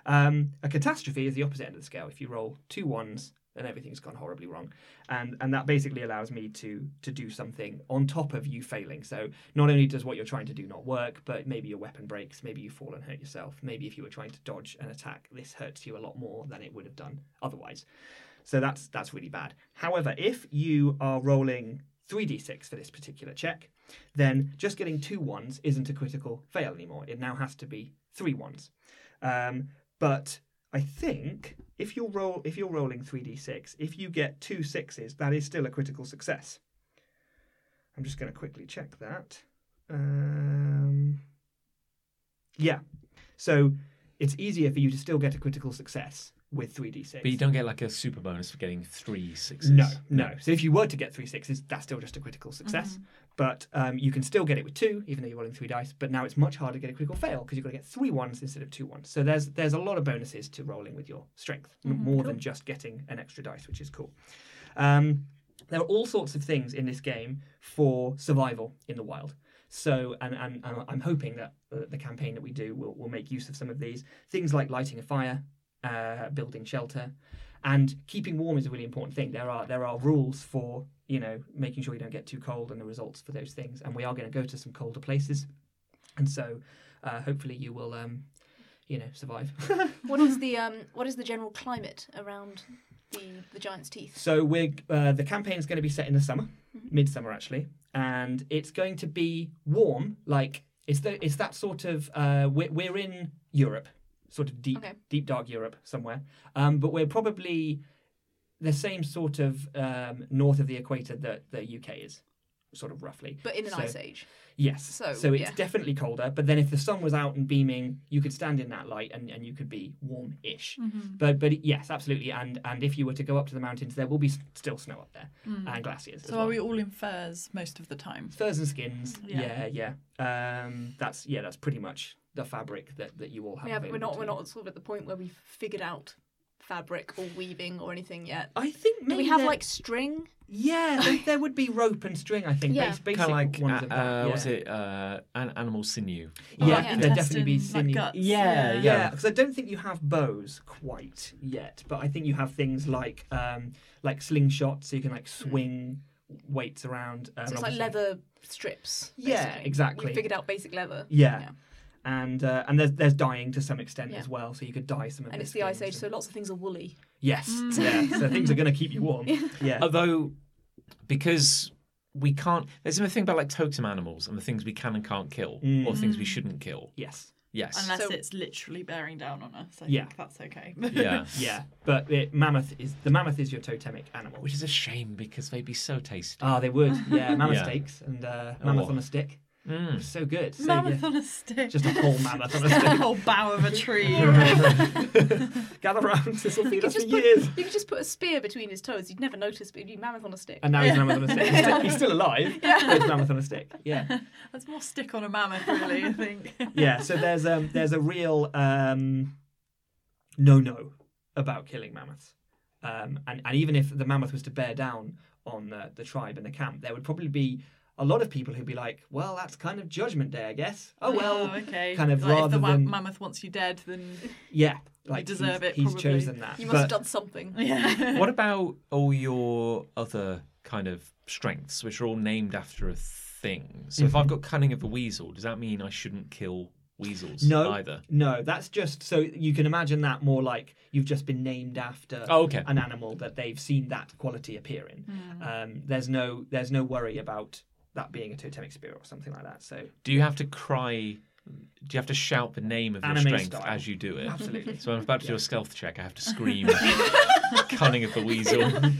Um, a catastrophe is the opposite end of the scale. If you roll two ones, then everything's gone horribly wrong, and and that basically allows me to to do something on top of you failing. So not only does what you're trying to do not work, but maybe your weapon breaks, maybe you fall and hurt yourself, maybe if you were trying to dodge an attack, this hurts you a lot more than it would have done otherwise. So that's that's really bad. However, if you are rolling 3d6 for this particular check, then just getting two ones isn't a critical fail anymore. It now has to be three ones. Um, but I think if you're roll if you're rolling 3d6, if you get two sixes, that is still a critical success. I'm just going to quickly check that. Um, yeah. So it's easier for you to still get a critical success with 3d6. But you don't get like a super bonus for getting three sixes. No, no. So if you were to get three sixes, that's still just a critical success. Mm-hmm. But um, you can still get it with two, even though you're rolling three dice. But now it's much harder to get a critical fail because you've got to get three ones instead of two ones. So there's there's a lot of bonuses to rolling with your strength, Mm-hmm, more than just getting an extra dice, which is cool. Um, there are all sorts of things in this game for survival in the wild. So, and, and, and I'm hoping that uh, the campaign that we do will, will make use of some of these things like lighting a fire, uh, building shelter, and keeping warm is a really important thing. There are there are rules for you know making sure you don't get too cold and the results for those things. And we are going to go to some colder places, and so uh, hopefully you will um, you know survive. What is the um? What is the general climate around the the giant's teeth? So we're uh, the campaign is going to be set in the summer, midsummer actually, and it's going to be warm. Like it's the it's that sort of uh, we're we're in Europe, sort of deep Okay. deep dark Europe somewhere, um, but we're probably the same sort of um, north of the equator that the UK is, sort of roughly. But in an So- ice age. Yes. So, So, it's yeah. definitely colder. But then if the sun was out and beaming, you could stand in that light and, and you could be warm-ish. But but yes, absolutely. And and if you were to go up to the mountains, there will be still snow up there and glaciers. as So well. are we all in furs most of the time? Furs and skins. Yeah. Yeah, yeah. Um, that's yeah, that's pretty much the fabric that, that you all have. Yeah, but we're not we're not sort of at the point where we've figured out fabric or weaving or anything yet. I think Do we have like string? yeah, there, there would be rope and string. I think Yeah. basic Kind of like, ones uh, of that. uh, yeah. was it uh, an animal sinew? Yeah, yeah. There'd definitely be Intestine, like sinew. guts. Yeah, yeah. Yeah, because I don't think you have bows quite yet, but I think you have things like um, like slingshots, so you can like swing weights around. Um, So it's like leather strips. Yeah, exactly. We figured out basic leather. Yeah. Yeah. And uh, and there's there's dyeing to some extent Yeah. as well, so you could dye some of. And the it's the ice age, so and- lots of things are woolly. yes, yeah. So things are going to keep you warm. Yeah, Although, because we can't, there's a thing about like totem animals and the things we can and can't kill, or things we shouldn't kill. yes, Yes. Unless So- it's literally bearing down on us. I Yeah. think that's okay. yeah. yeah. But it, mammoth is the mammoth is your totemic animal. Which is a shame because they'd be so tasty. Ah, they would. Yeah, mammoth Yeah. steaks and uh, mammoth Oh. on a stick. Mm. So good. So, Mammoth yeah, on a stick. just a whole mammoth on a stick. a whole bough of a tree. Gather round. This will feed us for put years. you could just put a spear between his toes. You'd never notice, but it'd be mammoth on a stick. And now he's mammoth on a stick. He's still, he's still alive. but it's mammoth on a stick. Yeah, That's more stick on a mammoth, really. I think. yeah. So there's um there's a real um no no about killing mammoths, um and and even if the mammoth was to bear down on the the tribe and the camp, there would probably be a lot of people who'd be like, well, that's kind of Judgment Day, I guess. Oh well, okay. kind of like if rather the than mammoth wants you dead, then yeah, like deserve he's, it, He's probably. chosen that. You must have done something. yeah. what about all your other kind of strengths, which are all named after a thing? So if I've got cunning of a weasel, does that mean I shouldn't kill weasels No, either? no, that's just so you can imagine that more like you've just been named after Oh, okay. an animal that they've seen that quality appear in. Um, there's no there's no worry about that being a totemic spirit or something like that. So Do you have to cry? Do you have to shout the name of your strength style. as you do it? absolutely, So when I'm about to do a stealth check, I have to scream cunning of the weasel.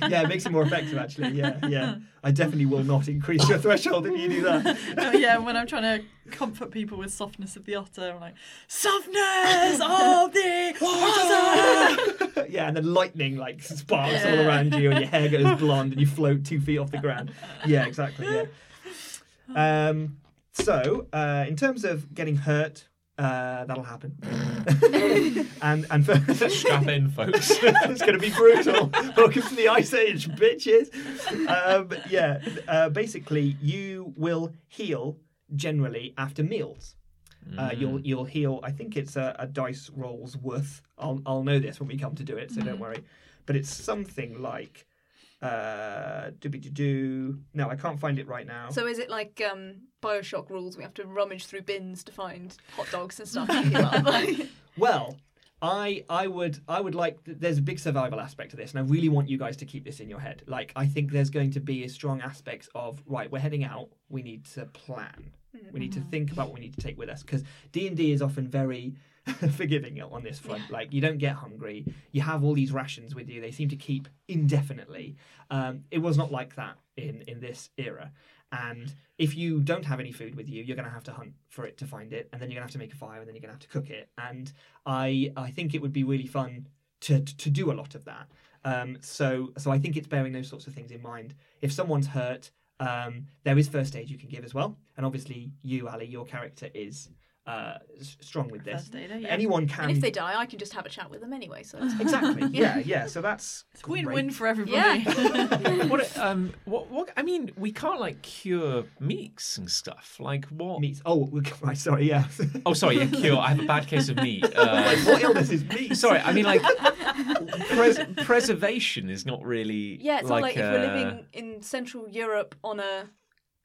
yeah, it makes it more effective actually. Yeah, yeah. I definitely will not increase your threshold if you do that. Oh, yeah, when I'm trying to comfort people with softness of the otter, I'm like, softness of the otter. yeah, and then lightning like sparks all around you, and your hair goes blonde, and you float two feet off the ground. Yeah, exactly. Yeah. Um, so, uh, in terms of getting hurt Uh, that'll happen. and and for, Strap in, folks. it's going to be brutal. Welcome to the Ice Age, bitches. Um, yeah, uh, basically, you will heal generally after meals. Uh, you'll you'll heal. I think it's a, a dice roll's worth. I'll I'll know this when we come to do it, so don't worry. But it's something like uh do do no i can't find it right now So is it like um, Bioshock rules? We have to rummage through bins to find hot dogs and stuff. to heal up? Well, I I would I would like there's a big survival aspect to this, and I really want you guys to keep this in your head. Like I think there's going to be a strong aspect of right, we're heading out, we need to plan. We need to think about what we need to take with us because D and D is often very forgiving on this front. Like you don't get hungry, you have all these rations with you. They seem to keep indefinitely. Um, it was not like that in in this era. And if you don't have any food with you, you're going to have to hunt for it to find it, and then you're going to have to make a fire, and then you're going to have to cook it. And I I think it would be really fun to to do a lot of that. Um, so so I think it's bearing those sorts of things in mind. If someone's hurt, um, there is first aid you can give as well, and obviously you, Ali, your character is uh, strong with this. First aider, yeah. Anyone can. and if they die, I can just have a chat with them anyway. So it's exactly, yeah, yeah. So that's It's win-win for everybody. Yeah. what? Um. What? What? I mean, we can't like cure meats and stuff. Like what? Meats. Oh, we- right. Sorry. Yeah. Oh, sorry. Yeah, cure. I have a bad case of meat. Uh, Like, what illness is meat? sorry. I mean, like pres- preservation is not really. yeah, it's like, not like if we're uh, living in Central Europe on a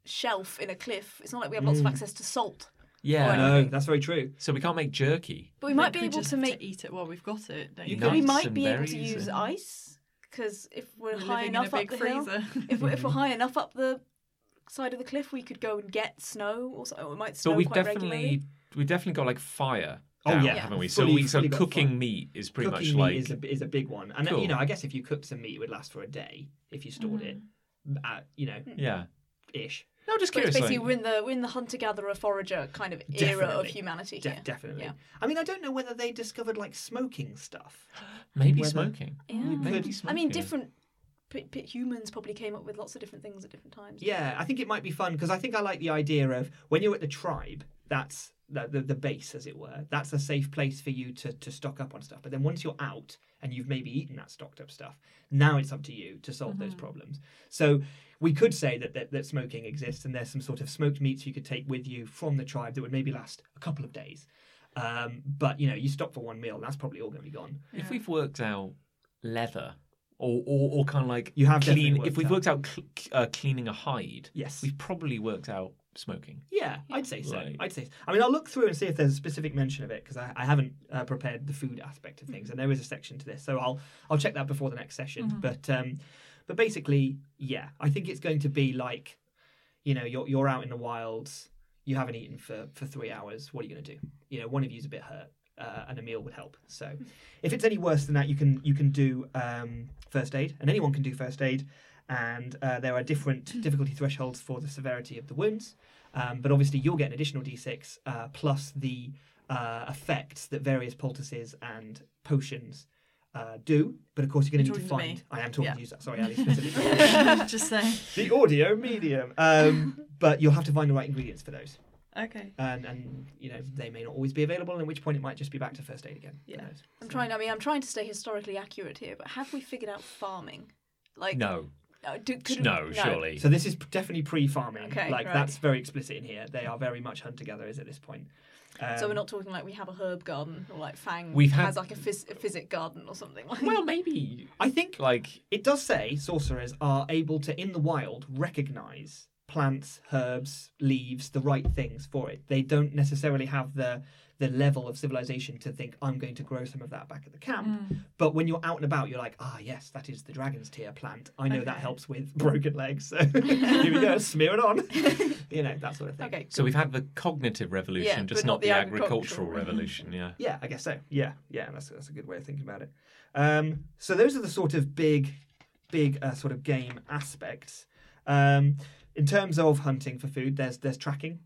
shelf in a cliff. It's not like we have lots of access to salt. Yeah. No, that's very true. So we can't make jerky. But we might be we able just to have make. eat it while we've got it. Don't You you? we might be able to use and- ice because if we're, We're high enough up big the hill, if we're, if we're high enough up the side of the cliff, we could go and get snow or something. It might snow But we've quite definitely regularly. we've definitely got like fire. Oh, down, yeah. haven't we? So we so cooking fire. meat is pretty Cooking much meat like is a, is a big one, and Cool. you know, I guess if you cooked some meat, it would last for a day if you stored it, mm-hmm. at, you know, yeah. ish. No, just But it's curious. basically like- we're in the we're in the hunter gatherer forager kind of era of humanity De- here. Definitely. Yeah. I mean, I don't know whether they discovered like smoking stuff. maybe whether- smoking. Yeah. Maybe could- smoking. I mean, different p- p- humans probably came up with lots of different things at different times. Yeah, I think it might be fun because I think I like the idea of when you're at the tribe, that's the, the, the base, as it were. That's a safe place for you to, to stock up on stuff. But then once you're out and you've maybe eaten that stocked up stuff, now it's up to you to solve those problems. So we could say that, that, that smoking exists and there's some sort of smoked meats you could take with you from the tribe that would maybe last a couple of days. Um, but, you know, you stop for one meal, that's probably all going to be gone. If we've worked out leather, or or, or kind of like You have clean. If we've worked worked out cl- uh, cleaning a hide, Yes. we've probably worked out smoking. Yeah, I'd say so. Right. I'd say. I mean, I'll look through and see if there's a specific mention of it because I, I haven't uh, prepared the food aspect of things, and there is a section to this, so I'll I'll check that before the next session. But um, but basically, yeah, I think it's going to be like, you know, you're you're out in the wilds, you haven't eaten for for three hours. What are you going to do? You know, one of you's a bit hurt. Uh, and a meal would help. So, if it's any worse than that, you can you can do um, first aid, and anyone can do first aid. And uh, there are different difficulty thresholds for the severity of the wounds. Um, but obviously, you'll get an additional d6 uh, plus the uh, effects that various poultices and potions uh, do. But of course, you're going to need to Talking to find. I am talking Yeah. to you. Sorry, Ali, specifically. Just saying. the audio medium. Um, but you'll have to find the right ingredients for those, Okay. and and you know they may not always be available. In which point, it might just be back to first aid again. Yeah. knows? I'm trying. I mean, I'm trying to stay historically accurate here, but have we figured out farming? Like No, do, could no, surely. So this is definitely pre-farming. Okay, like right. that's very explicit in here. They are very much hunter-gatherers at this point. Um, So we're not talking like we have a herb garden or like Fang We've had- has like a, phys- a physic garden or something. Like, that. well, maybe I think like It does say sorcerers are able to, in the wild, recognize plants, herbs, leaves, the right things for it. They don't necessarily have the the level of civilization to think I'm going to grow some of that back at the camp. Mm. But when you're out and about, you're like, ah, yes, that is the dragon's tear plant. I know that helps with broken legs. So here we go, smear it on. you know that sort of thing. okay, so we've had the cognitive revolution, Yeah, just not, not the, the agricultural, agricultural. revolution. Yeah. Yeah, I guess so. Yeah, yeah, that's that's a good way of thinking about it. Um, so those are the sort of big, big uh, sort of game aspects. Um, in terms of hunting for food, there's there's tracking,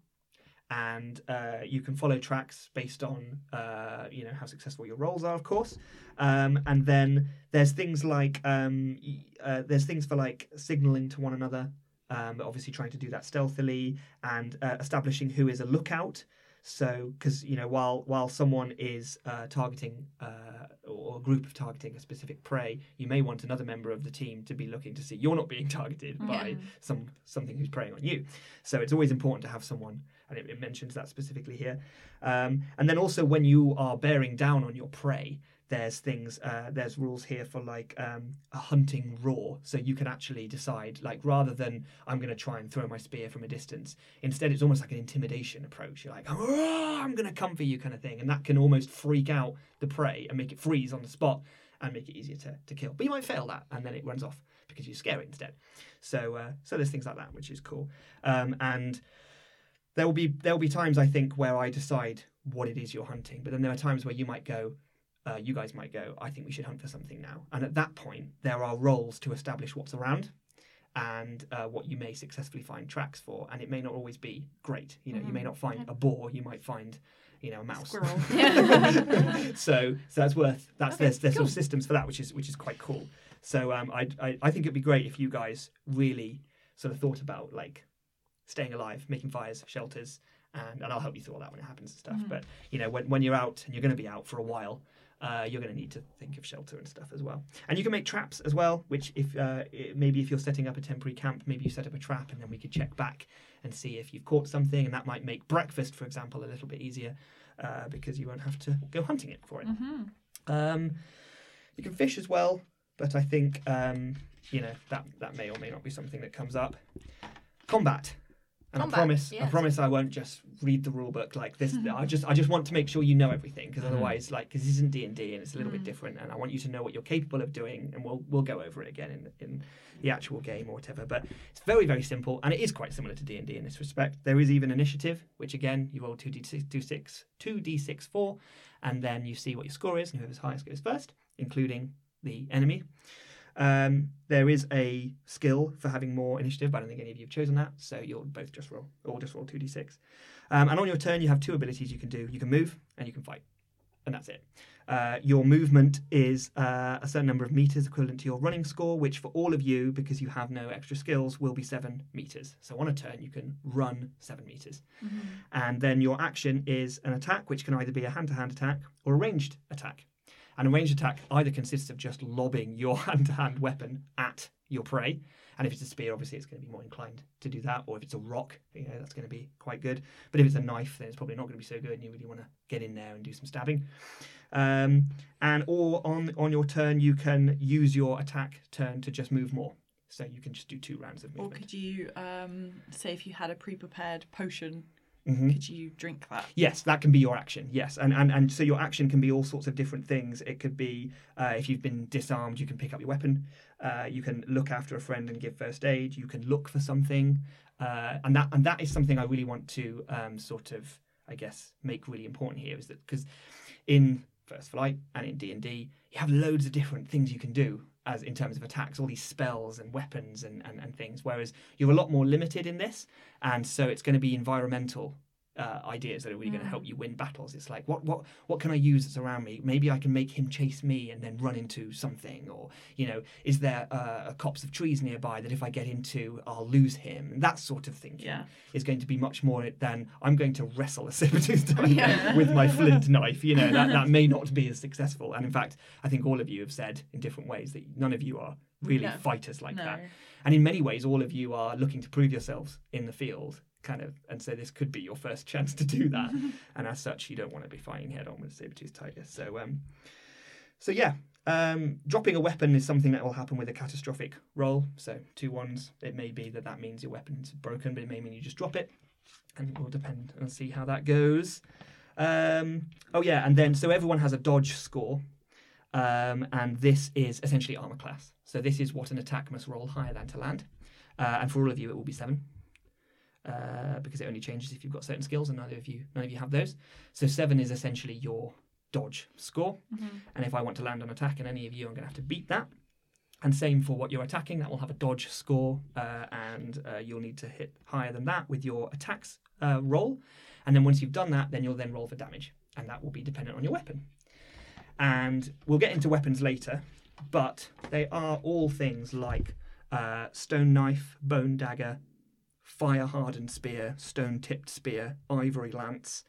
and uh, you can follow tracks based on uh, you know how successful your roles are, of course. Um, and then there's things like um, uh, there's things for like signaling to one another. Um, obviously trying to do that stealthily and uh, establishing who is a lookout. So, because you know, while while someone is uh, targeting uh, or a group of targeting a specific prey, you may want another member of the team to be looking to see you're not being targeted by some something who's preying on you. So it's always important to have someone, and it, it mentions that specifically here. Um, and then also when you are bearing down on your prey, there's things uh, there's rules here for like um, a hunting roar so you can actually decide like rather than i'm going to try and throw my spear from a distance instead it's almost like an intimidation approach. You're like "Roar, i'm going to come for you kind of thing. And that can almost freak out the prey and make it freeze on the spot and make it easier to, to kill. But you might fail that and then it runs off because you scare it instead. So uh, so there's things like that which is cool. Um, and there will be there will be times i think where i decide what it is you're hunting but then there are times where you might go uh, you guys might go, I think we should hunt for something now. And at that point, there are roles to establish what's around and uh, what you may successfully find tracks for. And it may not always be great. You know, you may not find a boar, you might find, you know, a mouse. Squirrel. so, so that's worth. That's Okay, there's there's sort of systems for that, which is which is quite cool. So, um, I, I I think it'd be great if you guys really sort of thought about like staying alive, making fires, shelters, and, and I'll help you through all that when it happens and stuff. But you know, when when you're out and you're going to be out for a while, uh, you're going to need to think of shelter and stuff as well. And you can make traps as well, which if uh, it- maybe if you're setting up a temporary camp, maybe you set up a trap and then we could check back and see if you've caught something, and that might make breakfast, for example, a little bit easier uh, because you won't have to go hunting it for it. Um, you can fish as well, but I think um, you know that that may or may not be something that comes up. Combat. And Combat, I promise, I promise, I won't just read the rule book like this. Mm-hmm. I just, I just want to make sure you know everything, because mm-hmm. otherwise, like, because this isn't D and D and it's a little bit mm-hmm. different, and I want you to know what you're capable of doing, and we'll, we'll go over it again in, in the actual game or whatever. But it's very, very simple, and it is quite similar to D and D in this respect. There is even initiative, which again, you roll two d six, two six, two d six four, and then you see what your score is, and whoever's highest goes first, including the enemy. Um, there is a skill for having more initiative, but I don't think any of you have chosen that, so you'll both just roll, or just roll 2d6. Um, and on your turn, you have two abilities you can do. You can move, and you can fight. And that's it. Uh, your movement is uh, a certain number of meters equivalent to your running score, which for all of you, because you have no extra skills, will be seven meters. So on a turn, you can run seven meters. And then your action is an attack, which can either be a hand to hand attack or a ranged attack. And a ranged attack either consists of just lobbing your hand to hand weapon at your prey. And if it's a spear, obviously it's going to be more inclined to do that. Or if it's a rock, you know, that's going to be quite good. But if it's a knife, then it's probably not going to be so good and you really want to get in there and do some stabbing. Um, and or on on your turn, you can use your attack turn to just move more. So you can just do two rounds of movement. Or could you um, say if you had a pre-prepared potion, Mhm. could you drink that? Yes, that can be your action. Yes, and and and so your action can be all sorts of different things. It could be uh, if you've been disarmed, you can pick up your weapon. Uh, you can look after a friend and give first aid. You can look for something, uh, and that and that is something I really want to um, sort of, I guess, make really important here is that because in First Flight and in D and D, you have loads of different things you can do as in terms of attacks, all these spells and weapons and, and, and things. Whereas you're a lot more limited in this, and so it's going to be environmental uh, ideas that are really going to help you win battles. It's like what what what can I use that's around me? Maybe I can make him chase me and then run into something, or you know, is there uh, a copse of trees nearby that if I get into, I'll lose him? That sort of thinking Yeah. is going to be much more than I'm going to wrestle a saber-toothed tiger with my flint knife. You know, that that may not be as successful. And in fact, I think all of you have said in different ways that none of you are really No. fighters like No. that. And in many ways, all of you are looking to prove yourselves in the field, kind of. And so this could be your first chance to do that. and as such, you don't want to be fighting head on with a saber-toothed tiger. So, um, so yeah, um, dropping a weapon is something that will happen with a catastrophic roll. So two ones, it may be that that means your weapon's broken, but it may mean you just drop it, and it will depend and see how that goes. Um, oh yeah, and then so everyone has a dodge score, um, and this is essentially armor class. So this is what an attack must roll higher than to land, uh, and for all of you it will be seven. Uh, because it only changes if you've got certain skills, and neither of you, none of you have those. So seven is essentially your dodge score, and if I want to land an attack and any of you, I'm going to have to beat that. And same for what you're attacking, that will have a dodge score, uh, and uh, you'll need to hit higher than that with your attacks uh, roll. And then once you've done that, then you'll then roll for damage, and that will be dependent on your weapon. And we'll get into weapons later, but they are all things like uh, stone knife, bone dagger, fire hardened spear, stone tipped spear, ivory lance,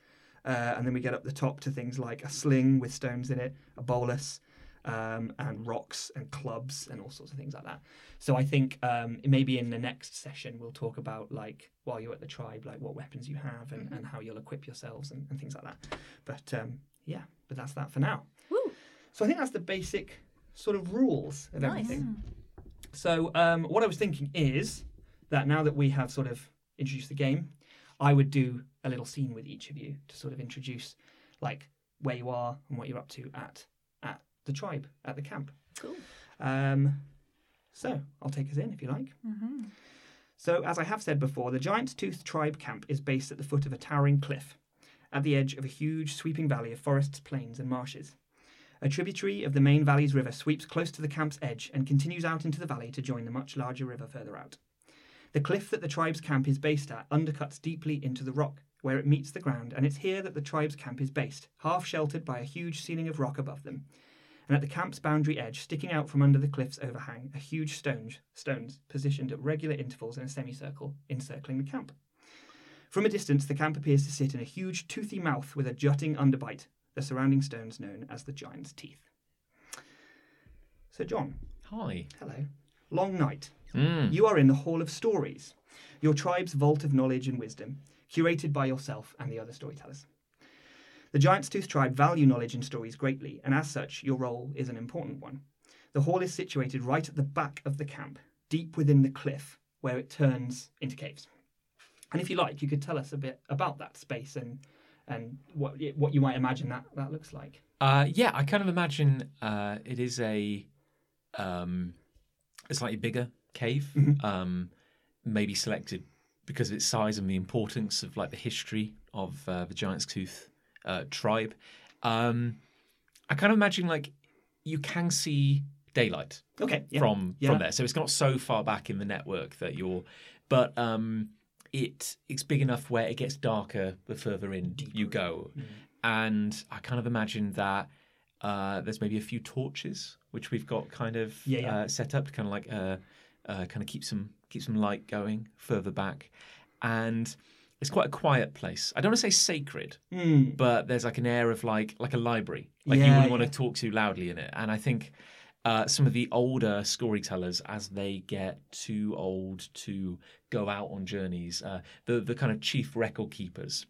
Uh, and then we get up the top to things like a sling with stones in it, a bolus, um, and rocks and clubs and all sorts of things like that. So I think um, maybe in the next session we'll talk about like while you're at the tribe, like what weapons you have and, and how you'll equip yourselves and, and things like that. But um, yeah, but that's that for now. Woo. So I think that's the basic sort of rules of Nice. everything. So um, what I was thinking is that now that we have sort of introduced the game, I would do a little scene with each of you to sort of introduce like where you are and what you're up to at at the tribe at the camp. Cool. Um, so I'll take us in if you like. So, as I have said before, the Giant's Tooth Tribe camp is based at the foot of a towering cliff, at the edge of a huge sweeping valley of forests, plains, and marshes. A tributary of the main valley's river sweeps close to the camp's edge and continues out into the valley to join the much larger river further out. The cliff that the tribe's camp is based at undercuts deeply into the rock, where it meets the ground, and it's here that the tribe's camp is based, half sheltered by a huge ceiling of rock above them. And at the camp's boundary edge, sticking out from under the cliff's overhang, are huge stones, stones positioned at regular intervals in a semicircle, encircling the camp. From a distance, the camp appears to sit in a huge toothy mouth with a jutting underbite, the surrounding stones known as the giant's teeth. So, John, Hi. hello. Long night. Mm. You are in the Hall of Stories, your tribe's vault of knowledge and wisdom, curated by yourself and the other storytellers. The Giant's Tooth tribe value knowledge and stories greatly, and as such, your role is an important one. The hall is situated right at the back of the camp, deep within the cliff, where it turns into caves. And if you like, you could tell us a bit about that space and and what what you might imagine that that looks like. Uh, yeah, I kind of imagine uh, it is a um, a slightly bigger cave, um, maybe selected because of its size and the importance of like the history of uh, the Giant's Tooth uh, tribe. Um, I kind of imagine like you can see daylight Okay, yeah. from Yeah. from there, so it's not so far back in the network that you're, but um, it it's big enough where it gets darker the further in you go, Mm. and I kind of imagine that uh, there's maybe a few torches which we've got kind of Yeah. Uh, set up to kind of like uh, uh, kind of keep some keep some light going further back, and it's quite a quiet place. I don't want to say sacred, Hmm. but there's like an air of like like a library. Like you wouldn't want to talk too loudly in it. And I think uh, some of the older storytellers, as they get too old to go out on journeys, uh, the the kind of chief record keepers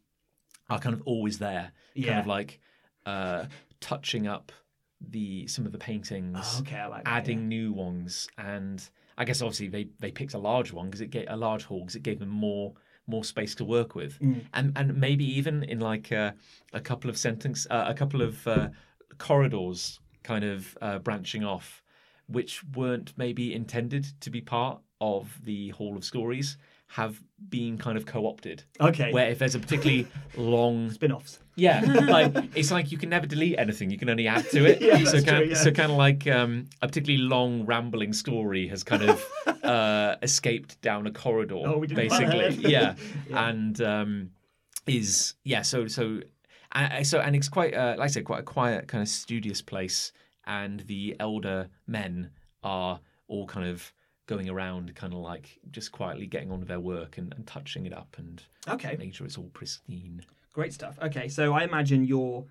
are kind of always there, yeah. kind of like uh, touching up the some of the paintings, Oh, okay, like that, adding new ones, and I guess obviously they they picked a large one because it gave a large hall because it gave them more more space to work with, Mm. and and maybe even in like uh, a couple of sentence, uh, a couple of uh, corridors kind of uh, branching off, which weren't maybe intended to be part of the Hall of Stories, have been kind of co-opted. Okay. Where if there's a particularly long Spin-offs. yeah, like it's like you can never delete anything; you can only add to it. Yeah, so kind true, of, yeah. so kind of like um, a particularly long, rambling story has kind of uh, escaped down a corridor, Oh, we didn't plan basically. that. yeah. and um, is yeah. So so and so and it's quite uh, like I said, quite a quiet, kind of studious place, and the elder men are all kind of going around, kind of like just quietly getting on with their work and, and touching it up and Okay. making sure it's all pristine. Great stuff. Okay, so I imagine you're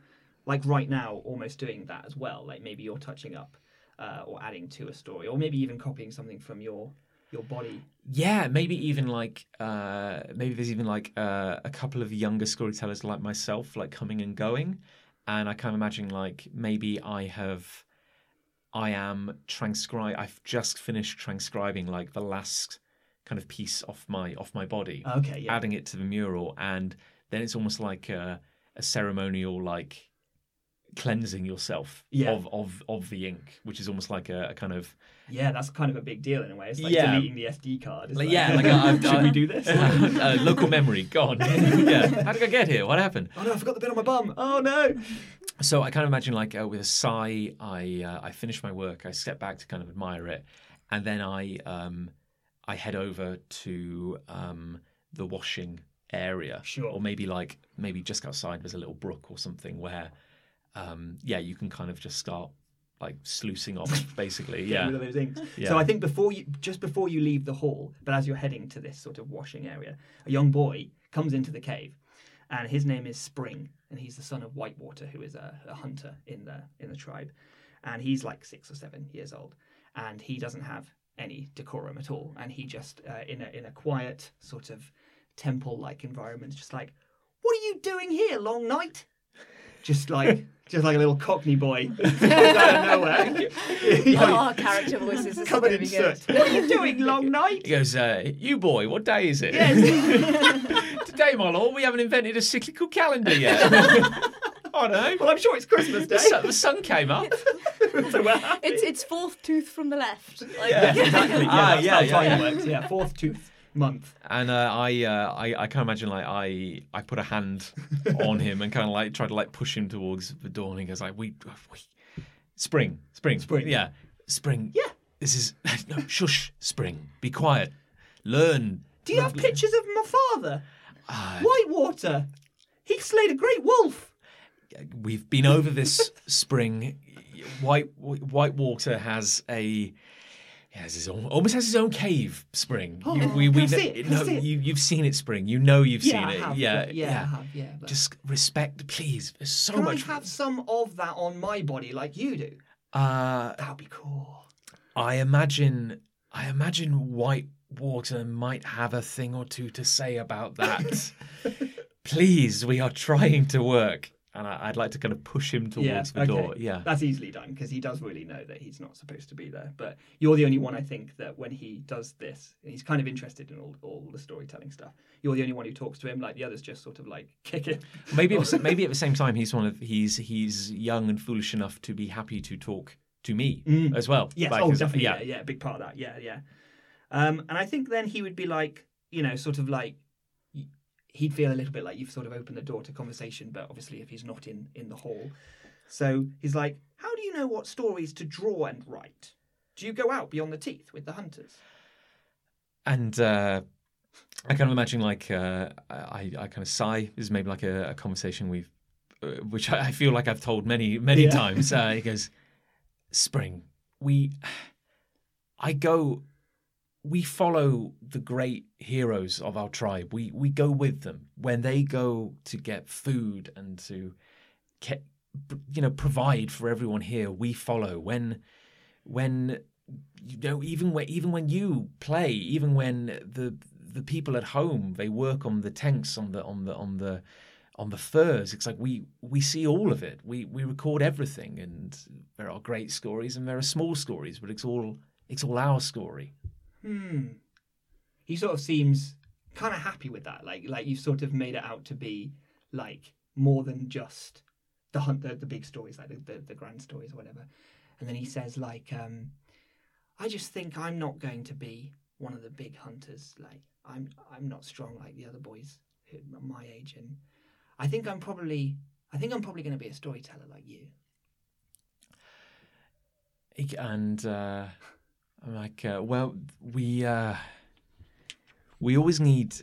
like right now almost doing that as well. Like maybe you're touching up uh, or adding to a story, or maybe even copying something from your your body. Yeah, maybe even like uh, maybe there's even like uh, a couple of younger storytellers like myself, like coming and going, and I kind of imagine like maybe I have, I am transcribe. I've just finished transcribing like the last kind of piece off my off my body, Okay, yeah. adding it to the mural, and then it's almost like a, a ceremonial like cleansing yourself Yeah. of, of of the ink, which is almost like a, a kind of Yeah, that's kind of a big deal in a way. It's like Yeah. deleting the SD card. Like, yeah, like, I- should we do this? uh, local memory gone. yeah, how did I get here? What happened? oh no, I forgot the bit on my bum. Oh no. So I kind of imagine like uh, with a sigh, I uh, I finish my work, I step back to kind of admire it, and then I um I head over to um the washing area, Sure. or maybe like maybe just outside there's a little brook or something where um yeah you can kind of just start like sluicing off basically yeah rid of those inks. Yeah. So I think before you, just before you leave the hall, but as you're heading to this sort of washing area, a young boy comes into the cave, and his name is Spring, and he's the son of Whitewater, who is a, a hunter in the in the tribe, and he's like six or seven years old, and he doesn't have any decorum at all, and he just uh, in a in a quiet sort of temple like environment, just like, what are you doing here, Long Night? Just like just like a little Cockney boy out of nowhere. Oh, our character voices. This is Covered in be good. soot. What are you doing, Long Night? He goes, uh, "You boy, what day is it?" Yes. Today, my lord, we haven't invented a cyclical calendar yet. I don't know. Well, I'm sure it's Christmas Day. The sun, the sun came up. so we're happy. It's it's fourth tooth from the left. Like, Yes, exactly. Yeah, Ah, that's yeah, how yeah, time yeah. works. Yeah, fourth tooth month. And uh, I, uh, I, I can't imagine like I, I put a hand on him and kind of like try to like push him towards the door, and he goes like, "We, we spring, spring, Spring. yeah, spring, Yeah. This is no shush, spring, be quiet, learn. Do you have pictures of my father? Uh, Whitewater. He slayed a great wolf. we've been over this spring. White Whitewater has a has his own, almost has his own cave. Spring. Oh, You- can I see it? Can no, see it? you you've seen it. Spring. You know you've seen I it. have. yeah, yeah, I have. Yeah. but- Just respect, please. There's so Can much. I have some of that on my body like you do? uh, That would be cool. I imagine. I imagine Whitewater might have a thing or two to say about that. please, we are trying to work, and I, I'd like to kind of push him towards yeah, the okay. door. Yeah. That's easily done because he does really know that he's not supposed to be there. But you're the only one I think that when he does this, he's kind of interested in all, all the storytelling stuff. You're the only one who talks to him. Like the others just sort of like kick it. Maybe at, the- maybe at the same time he's one of he's he's young and foolish enough to be happy to talk to me Mm. as well. Yes, Like, oh, definitely. Yeah. Yeah. yeah, big part of that. Yeah, yeah. Um, and I think then he would be like, you know, sort of like he'd feel a little bit like you've sort of opened the door to conversation, but obviously if he's not in in the hall, so he's like, how do you know what stories to draw and write? Do you go out beyond the teeth with the hunters? And uh, I kind of imagine like uh, I I kind of sigh. This is maybe like a, a conversation we've, uh, which I, I feel like I've told many many Yeah. times. Uh, he goes, Spring, we, I go. We follow the great heroes of our tribe. We we go with them when they go to get food and to, ke- you know, provide for everyone here. We follow when, when you know even when even when you play even when the the people at home they work on the tanks on the on the on the on the furs it's like we we see all of it we we record everything and there are great stories and there are small stories but it's all it's all our story Hmm. He sort of seems kind of happy with that. Like like you've sort of made it out to be like more than just the hunt the, the big stories, like the, the, the grand stories or whatever. And then he says like, um, I just think I'm not going to be one of the big hunters. Like I'm I'm not strong like the other boys my age and I think I'm probably I think I'm probably going to be a storyteller like you. and uh, I'm like, uh, well, we uh, we always need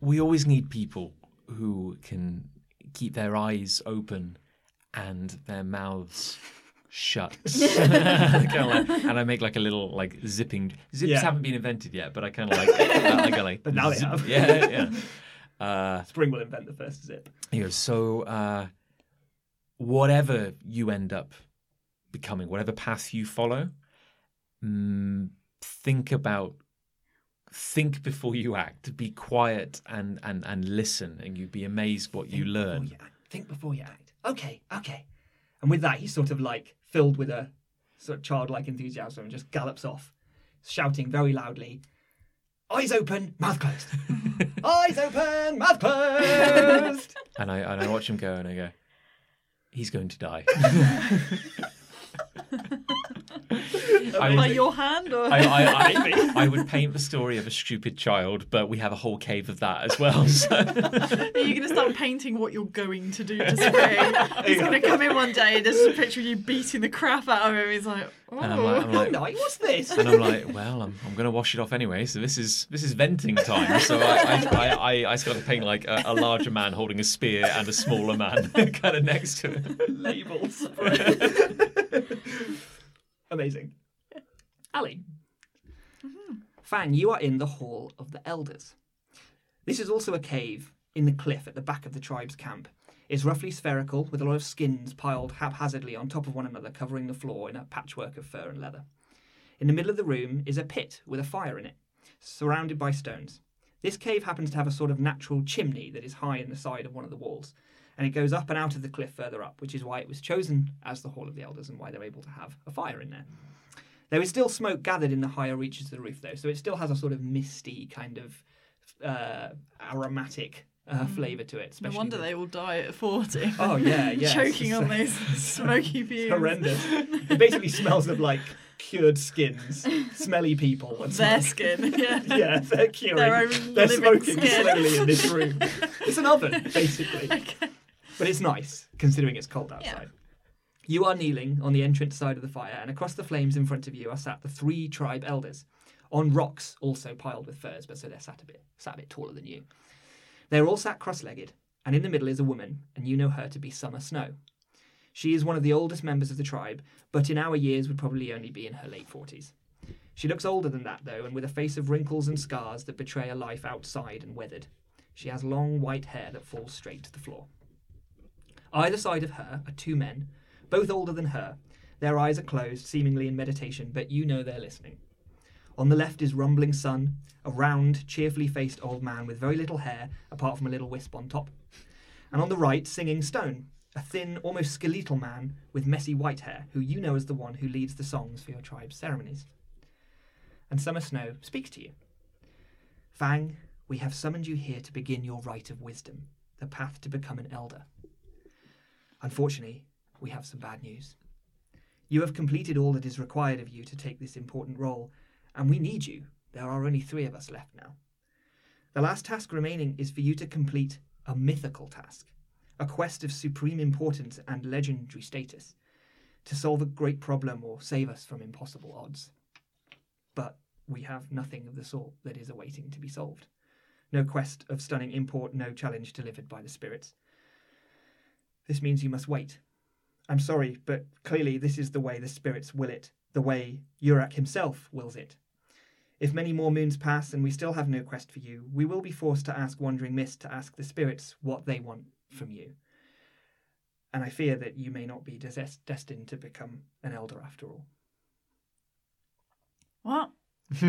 we always need people who can keep their eyes open and their mouths shut. Kinda like- and I make like a little like zipping. Zips Yeah. haven't been invented yet, but I kind of like, I go like, But now they have. Yeah, yeah. Uh, Spring will invent the first zip. goes, so uh, whatever you end up becoming, whatever path you follow, mm, think about, think before you act. Be quiet and and and listen, and you'd be amazed what you learn. You. Think before you act. Okay, okay. And with that, he's sort of like filled with a sort of childlike enthusiasm and just gallops off, shouting very loudly, Eyes open, mouth closed. Eyes open, mouth closed. And I and I watch him go, and I go, he's going to die. I By would- your hand or I, I, I, I would paint the story of a stupid child, but we have a whole cave of that as well. So. Are you going to start painting what you're going to do to Spring? He's going to come in one day and there's a picture of you beating the crap out of him. He's like, oh. And I'm like, I'm Oh, like, night, what's this? and I'm like, well, I'm, I'm going to wash it off anyway. So this is this is venting time. So I I, I, I, I start to paint like a, a larger man holding a spear and a smaller man kind of next to it. Labels. Amazing. Ali. Mm-hmm. Fan, you are in the Hall of the Elders. This is also a cave in the cliff at the back of the tribe's camp. It's roughly spherical, with a lot of skins piled haphazardly on top of one another, covering the floor in a patchwork of fur and leather. In the middle of the room is a pit with a fire in it, surrounded by stones. This cave happens to have a sort of natural chimney that is high in the side of one of the walls, and it goes up and out of the cliff further up, which is why it was chosen as the Hall of the Elders and why they're able to have a fire in there. There is still smoke gathered in the higher reaches of the roof, though, so it still has a sort of misty kind of uh, aromatic uh, flavour to it. No wonder with- they all die at 40. Oh yeah, yeah. Choking on those smoky it's fumes. horrendous. It basically smells of like cured skins, smelly people, and Their smoke. skin, yeah. yeah, they're curing. Their own they're smoking skin. slowly in this room. It's an oven, basically. But it's nice, considering it's cold outside. You are kneeling on the entrance side of the fire, and across the flames in front of you are sat the three tribe elders, on rocks also piled with furs, but so they're sat a bit sat a bit taller than you. They're all sat cross-legged, and in the middle is a woman, and you know her to be Summer Snow. She is one of the oldest members of the tribe, but in our years would probably only be in her late forties. She looks older than that, though, and with a face of wrinkles and scars that betray a life outside and weathered. She has long white hair that falls straight to the floor. Either side of her are two men, both older than her. Their eyes are closed, seemingly in meditation, but you know they're listening. On the left is Rumbling Sun, a round, cheerfully faced old man with very little hair, apart from a little wisp on top. And on the right, Singing Stone, a thin, almost skeletal man with messy white hair, who you know as the one who leads the songs for your tribe's ceremonies. And Summer Snow speaks to you. Fang, we have summoned you here to begin your rite of wisdom, the path to become an elder. Unfortunately, we have some bad news. You have completed all that is required of you to take this important role, and we need you. There are only three of us left now. The last task remaining is for you to complete a mythical task, a quest of supreme importance and legendary status, to solve a great problem or save us from impossible odds. But we have nothing of the sort that is awaiting to be solved. No quest of stunning import, no challenge delivered by the spirits. This means you must wait. I'm sorry, but clearly this is the way the spirits will it, the way Urak himself wills it. If many more moons pass and we still have no quest for you, we will be forced to ask Wandering Mist to ask the spirits what they want from you. And I fear that you may not be des- destined to become an elder after all. What?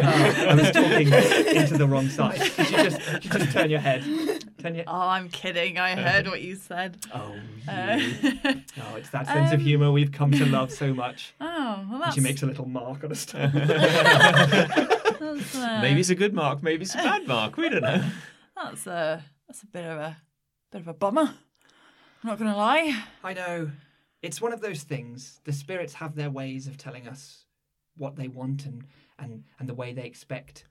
Oh, I was talking into the wrong side. Could you just, could you just turn your head? Turn your. Oh, I'm kidding. I heard what you said. Oh, Uh, you. oh, it's that sense of Um, humour we've come to love so much. oh, well, And that's, she makes a little mark on a stone. uh, Maybe it's a good mark, maybe it's a bad mark. We don't know. that's a that's a bit of a bit of a bummer. I'm not gonna lie. I know. It's one of those things. The spirits have their ways of telling us what they want and, and, and the way they expect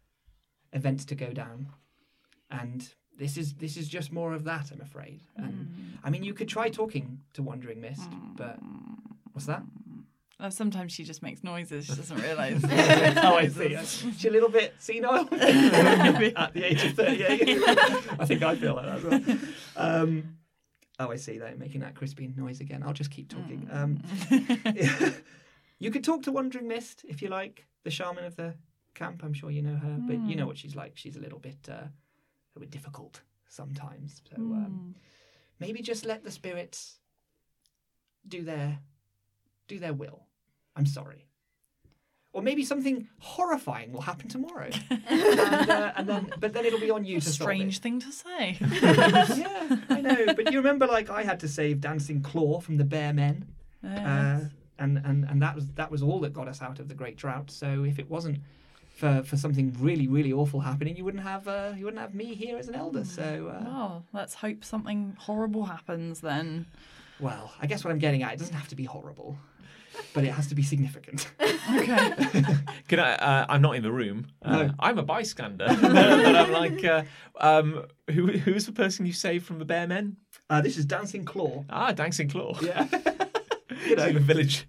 events to go down. And this is this is just more of that, I'm afraid. And I mean you could try talking to Wandering Mist, but what's that? Uh, sometimes she just makes noises. She doesn't realise. oh, I see. She's a little bit senile at the age of 38. I think I feel like that as well. Um, oh, I see. They're making that crispy noise again. I'll just keep talking. Um, you could talk to Wandering Mist if you like, the shaman of the camp. I'm sure you know her, but you know what she's like. She's a little bit, uh, a little bit difficult sometimes. So um, maybe just let the spirits do their do their will. I'm sorry. Or maybe something horrifying will happen tomorrow, and, uh, and then but then it'll be on you a to strange thing to say. yeah, I know. But you remember, like, I had to save Dancing Claw from the Bear Men, uh, and and and that was that was all that got us out of the Great Drought. So if it wasn't for for something really really awful happening, you wouldn't have uh, you wouldn't have me here as an elder. So uh, well, let's hope something horrible happens then. well, I guess what I'm getting at, it doesn't have to be horrible, but it has to be significant. Okay. Can I? Uh, I'm not in the room. Uh, No. I'm a bystander. but I'm like, uh, um, who, who's the person you saved from the bear men? Uh, this is Dancing Claw. Ah, Dancing Claw. Yeah, you know, the village,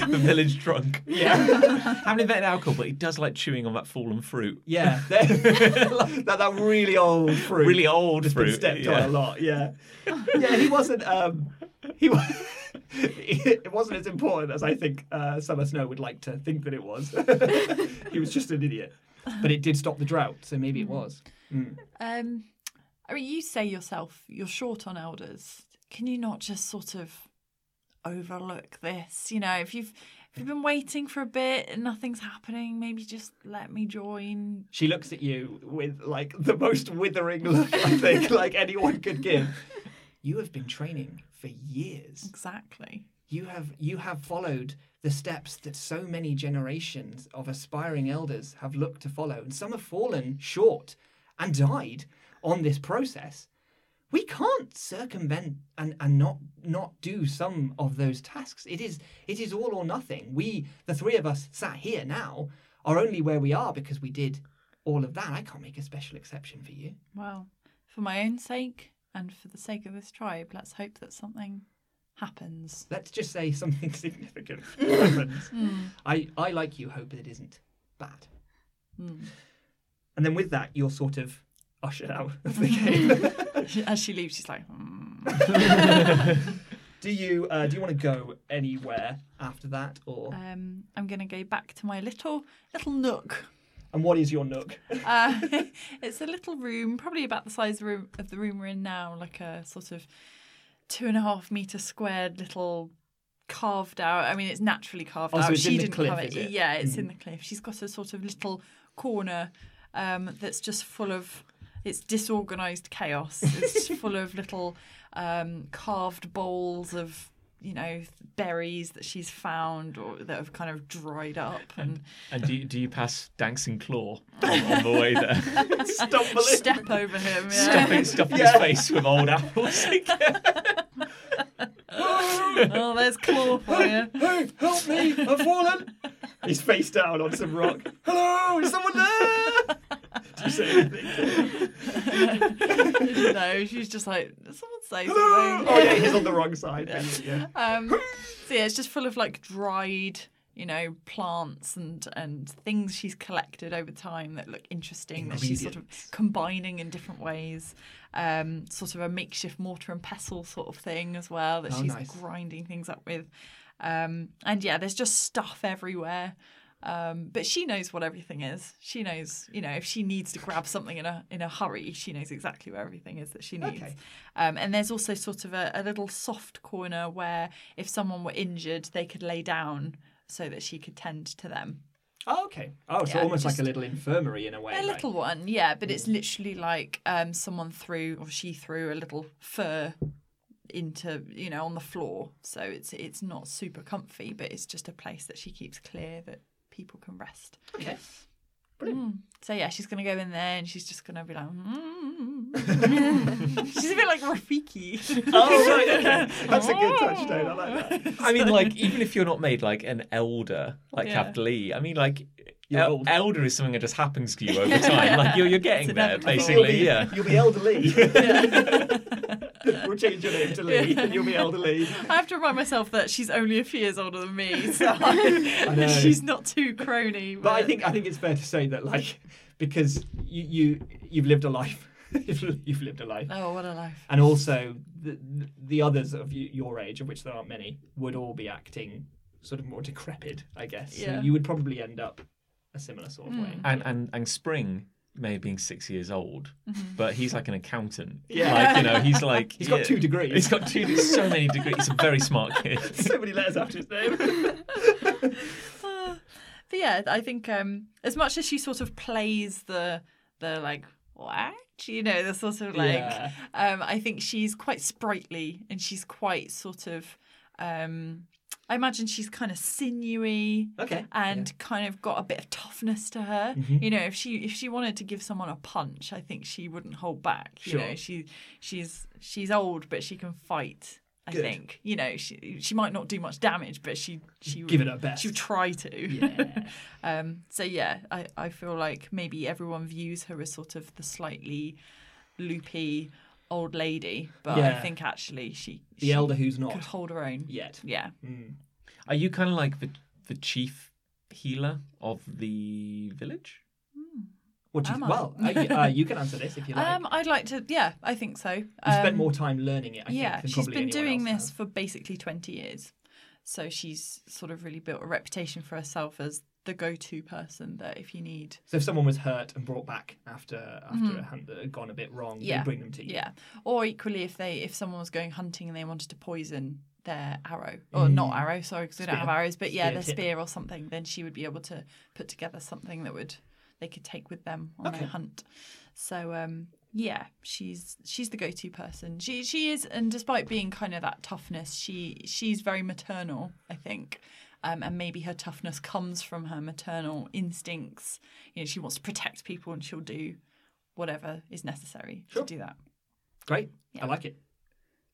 the village drunk. yeah, Haven't invented alcohol, but he does like chewing on that fallen fruit. yeah. that that really old fruit. Really old It's been fruit. stepped yeah. on a lot. Yeah, yeah. He wasn't. Um, he was. It wasn't as important as I think uh, Summer Snow would like to think that it was. he was just an idiot, but it did stop the drought, so maybe it was. Um, I mean, you say yourself you're short on elders. Can you not just sort of overlook this? You know, if you've if you've been waiting for a bit and nothing's happening, maybe just let me join. She looks at you with like the most withering look I think like anyone could give. You have been training for years. Exactly. You have you have followed the steps that so many generations of aspiring elders have looked to follow, and some have fallen short and died on this process. We can't circumvent and, and not not do some of those tasks. It is it is all or nothing. We the three of us sat here now are only where we are because we did all of that. I can't make a special exception for you. Well, for my own sake and for the sake of this tribe, let's hope that something happens. Let's just say something significant happens. Hmm. I, I like you hope that it isn't bad. Hmm. And then with that, you're sort of ushered out of the game. As she leaves, she's like, "Hmm." do you uh, do you want to go anywhere after that, or um, I'm going to go back to my little little nook. and what is your nook? Uh, it's a little room, probably about the size of the room, of the room we're in now, like a sort of two and a half meter squared little carved out. I mean, it's naturally carved Oh, so out. it's she in didn't cliff, carve is it? Yeah, it's Mm. in the cliff. She's got a sort of little corner um, that's just full of. It's disorganized chaos. It's full of little um, carved bowls of you know berries that she's found or that have kind of dried up and And do you, do you pass Dancing Claw on, on the way there? Stumbling. step over him. Yeah. stuffing stuffing his face with old apples. oh, there's claw for you. Hey, help me! I've fallen. He's face down on some rock. Hello, is someone there? Say anything? no, she's just like, someone say something. Oh yeah, he's on the wrong side. Yeah. Um, so yeah, it's just full of like dried, you know, plants and and things she's collected over time that look interesting that she's sort of combining in different ways. Um, sort of a makeshift mortar and pestle sort of thing as well that Oh, she's nice. grinding things up with. Um, and yeah, there's just stuff everywhere. Um, but she knows what everything is. She knows, you know, if she needs to grab something in a in a hurry, she knows exactly where everything is that she needs. Okay. Um, and there's also sort of a, a little soft corner where if someone were injured, they could lay down so that she could tend to them. Oh, okay. Oh, so Yeah, almost like a little infirmary in a way. A right? little one, yeah, but it's literally like um, someone threw or she threw a little fur into you know on the floor, so it's it's not super comfy, but it's just a place that she keeps clear that people can rest. Okay. Brilliant. Mm. So yeah, she's gonna go in there and she's just gonna be like, mm. she's a bit like Rafiki. Oh, right. Okay. That's a good touchstone. I like that. I mean, like even if you're not made like an elder, like Yeah. capital E, I mean, like el- old. elder is something that just happens to you over time. Like you're you're getting It's there, inevitable. You'll basically. be, Yeah. You'll be elderly. we'll change your name to Lee, and you'll be elderly. I have to remind myself that she's only a few years older than me, so know. she's not too crony. But, But I think I think it's fair to say that like because you you you've lived a life, you've, you've lived a life, oh, what a life! and also the the others of your age, of which there aren't many, would all be acting sort of more decrepit, I guess. Yeah. So you would probably end up a similar sort of way. Hmm. And and and Spring may have been six years old, but he's like an accountant. Yeah. Like you know, he's like He's got yeah. two degrees. He's got two, so many degrees. He's a very smart kid. so many letters after his name. Uh, but yeah, I think um, as much as she sort of plays the the like what you know the sort of like Yeah. um, I think she's quite sprightly and she's quite sort of um, I imagine she's kind of sinewy Okay. and kind of got a bit of toughness to her. Mm-hmm. You know, if she if she wanted to give someone a punch, I think she wouldn't hold back. You Sure. know, she she's she's old, but she can fight. I Good. think you know she she might not do much damage, but she she would, Give it her best. She would try to. Yeah. um. So yeah, I I feel like maybe everyone views her as sort of the slightly loopy old lady, but I think actually she The she elder who's not could not hold her own. yet. Yeah. Mm. Are you kind of like the the chief healer of the village? What do you, Am I? well, uh, uh, you can answer this if you like. Um, I'd like to. Yeah, I think so. you spent Um, more time learning it. I yeah, think, than she's probably been doing this has. for basically 20 years. So she's sort of really built a reputation for herself as the go-to person that if you need So if someone was hurt and brought back after after a hunt that had gone a bit wrong, Yeah. they bring them to you. Yeah. Or equally, if they if someone was going hunting and they wanted to poison their arrow or mm. not arrow, sorry, because we don't have arrows, but yeah, Spear their spear or something, then she would be able to put together something that would they could take with them on Okay. their hunt. So um, yeah, she's she's the go-to person. She she is, and despite being kind of that toughness, she she's very maternal, I think. Um, and maybe her toughness comes from her maternal instincts. You know, she wants to protect people, and she'll do whatever is necessary Sure. to do that. Great. Yeah. I like it.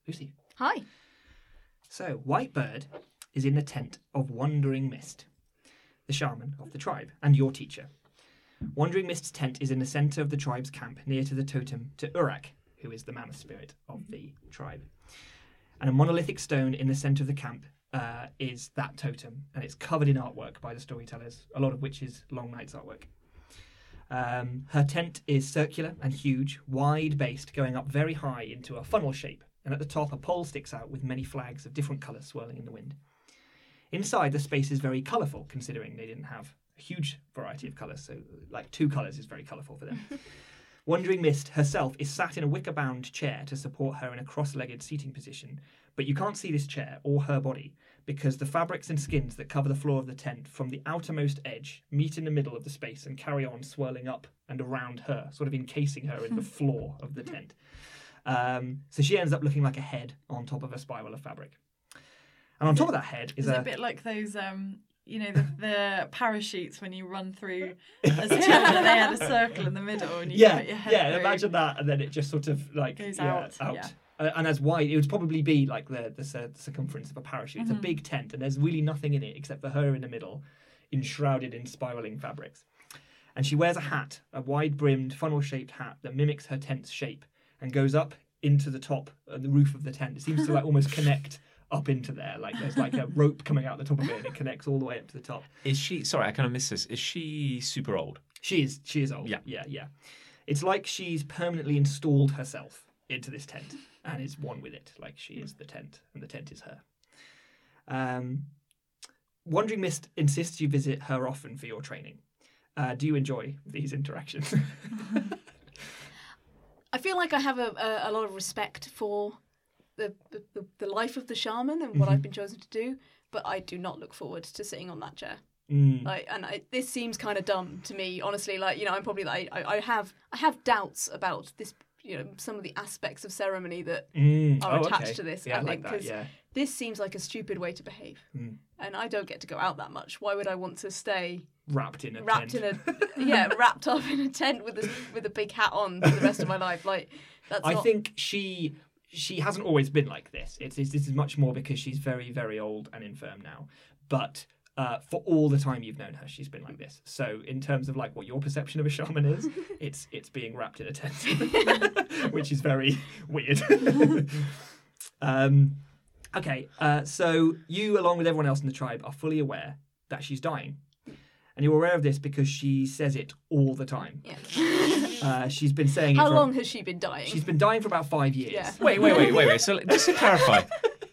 Lucy. Hi. So Whitebird is in the tent of Wandering Mist, the shaman of the tribe, and your teacher. Wandering Mist's tent is in the centre of the tribe's camp, near to the totem to Urak, who is the mammoth spirit of the tribe. And a monolithic stone in the centre of the camp uh, is that totem, and it's covered in artwork by the storytellers, a lot of which is Long Night's artwork. Um, her tent is circular and huge, wide based, going up very high into a funnel shape, and at the top a pole sticks out with many flags of different colours swirling in the wind. Inside, the space is very colourful, considering they didn't have a huge variety of colours, so like two colours is very colourful for them. Wandering Mist herself is sat in a wicker bound chair to support her in a cross legged seating position, but you can't see this chair or her body because the fabrics and skins that cover the floor of the tent from the outermost edge meet in the middle of the space and carry on swirling up and around her, sort of encasing her in the floor of the tent. Um, so she ends up looking like a head on top of a spiral of fabric. And on top of that head is a a bit like those, um, you know, the, the parachutes when you run through as a children, they had a circle in the middle and you yeah, put your head yeah. through. Imagine that, and then it just sort of like Goes yeah, out, yeah. Uh, and as wide, it would probably be like the the, cir- circumference of a parachute. Mm-hmm. It's a big tent, and there's really nothing in it except for her in the middle, enshrouded in spiraling fabrics. And she wears a hat, a wide-brimmed, funnel-shaped hat that mimics her tent's shape and goes up into the top, uh, the roof of the tent. It seems to like almost connect up into there, like there's like a rope coming out the top of it, and it connects all the way up to the top. Is she? Sorry, I kind of missed this. Is she super old? She is she is old. Yeah. yeah, yeah. It's like she's permanently installed herself into this tent and is one with it. Like she is the tent and the tent is her. Um, Wandering Mist insists you visit her often for your training. Uh, do you enjoy these interactions? I feel like I have a, a, a lot of respect for the, the, the, life of the shaman and what Mm-hmm. I've been chosen to do, but I do not look forward to sitting on that chair. Mm. Like, and I, this seems kind of dumb to me, honestly. Like, you know, I'm probably like, I, I have, I have doubts about this. You know, some of the aspects of ceremony that Mm. are Oh, attached okay. to this. Yeah, I I think because Yeah. this seems like a stupid way to behave, Mm. and I don't get to go out that much. Why would I want to stay Wrapped in a wrapped tent. in a yeah, wrapped up in a tent with a with a big hat on for the rest of my life? Like, that's I not. think she she hasn't always been like this. It's, it's this is much more because she's very very old and infirm now. But uh, for all the time you've known her, she's been like this. So in terms of like what your perception of a shaman is, it's it's being wrapped in a tent, which is very weird. um, okay, uh, so you along with everyone else in the tribe are fully aware that she's dying. And you're aware of this because she says it all the time. Yeah. Uh, she's been saying it How for long has she been dying? She's been dying for about five years. Yeah. Wait, wait, wait, wait, wait. So just to clarify,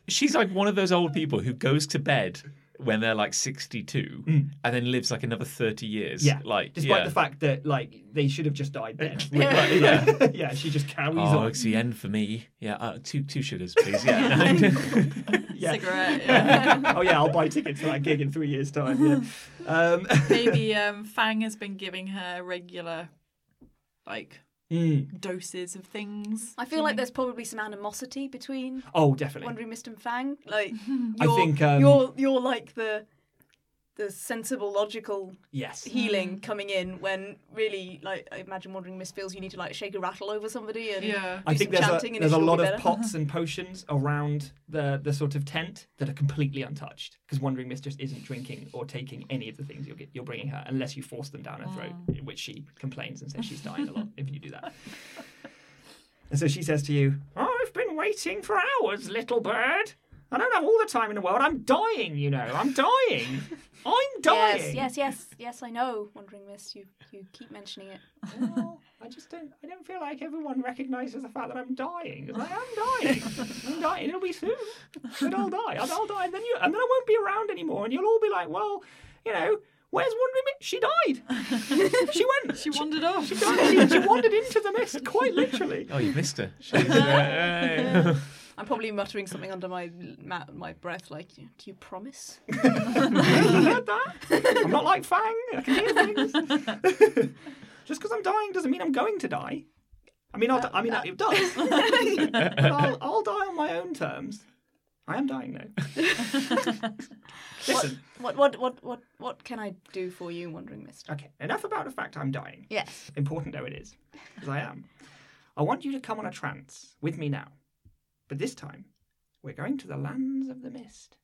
she's like one of those old people who goes to bed when they're like 62 and then lives like another 30 years. Mm. Yeah. Like, Despite yeah. the fact that like they should have just died then. Yeah. Like, Yeah. yeah. She just carries Oh, on. it's the end for me. Yeah, uh, two two sugars, please. Yeah. Yeah. Cigarette. Yeah. oh yeah, I'll buy tickets for that gig in three years' time. Yeah. Um, Maybe um, Fang has been giving her regular, like, mm. doses of things. I feel like there's probably some animosity between Oh, definitely. Wandering Mist and Fang. Like, I you're, think, um, you're you're like the the sensible, logical Yes. healing coming in when really, like, I imagine Wandering Mist feels you need to like shake a rattle over somebody and Yeah. I do think some there's a and there's a lot be of pots and potions around the the sort of tent that are completely untouched because Wandering Mist just isn't drinking or taking any of the things you're get, you're bringing her unless you force them down her throat, in which she complains and says she's dying a lot if you do that. And so she says to you, "I've been waiting for hours, little bird. I don't have all the time in the world. I'm dying, you know. I'm dying. I'm dying." Yes, yes, yes, yes. I know, Wandering Mist. You you keep mentioning it. Well, I just don't. I don't feel like everyone recognises the fact that I'm dying. I'm dying. I'm dying. It'll be soon. But I'll die. I'll, I'll die, and then you, and then I won't be around anymore, and you'll all be like, well, you know, Where's Wandering Mist? She died. she went. She wandered off. She, died. She, she wandered into the mist, quite literally. Oh, you've missed her. She's, uh, I'm probably muttering something under my ma- my breath, like, "Do you promise?" You heard that? I'm not like Fang. I can hear things. Just because I'm dying doesn't mean I'm going to die. I mean, I'll, I mean, it does. but I'll, I'll die on my own terms. I am dying now. Listen, What what what what what can I do for you, Wandering Mist? okay, enough about the fact I'm dying. Yes. Important though it is, because I am. I want you to come on a trance with me now. But this time, we're going to the lands of the mist.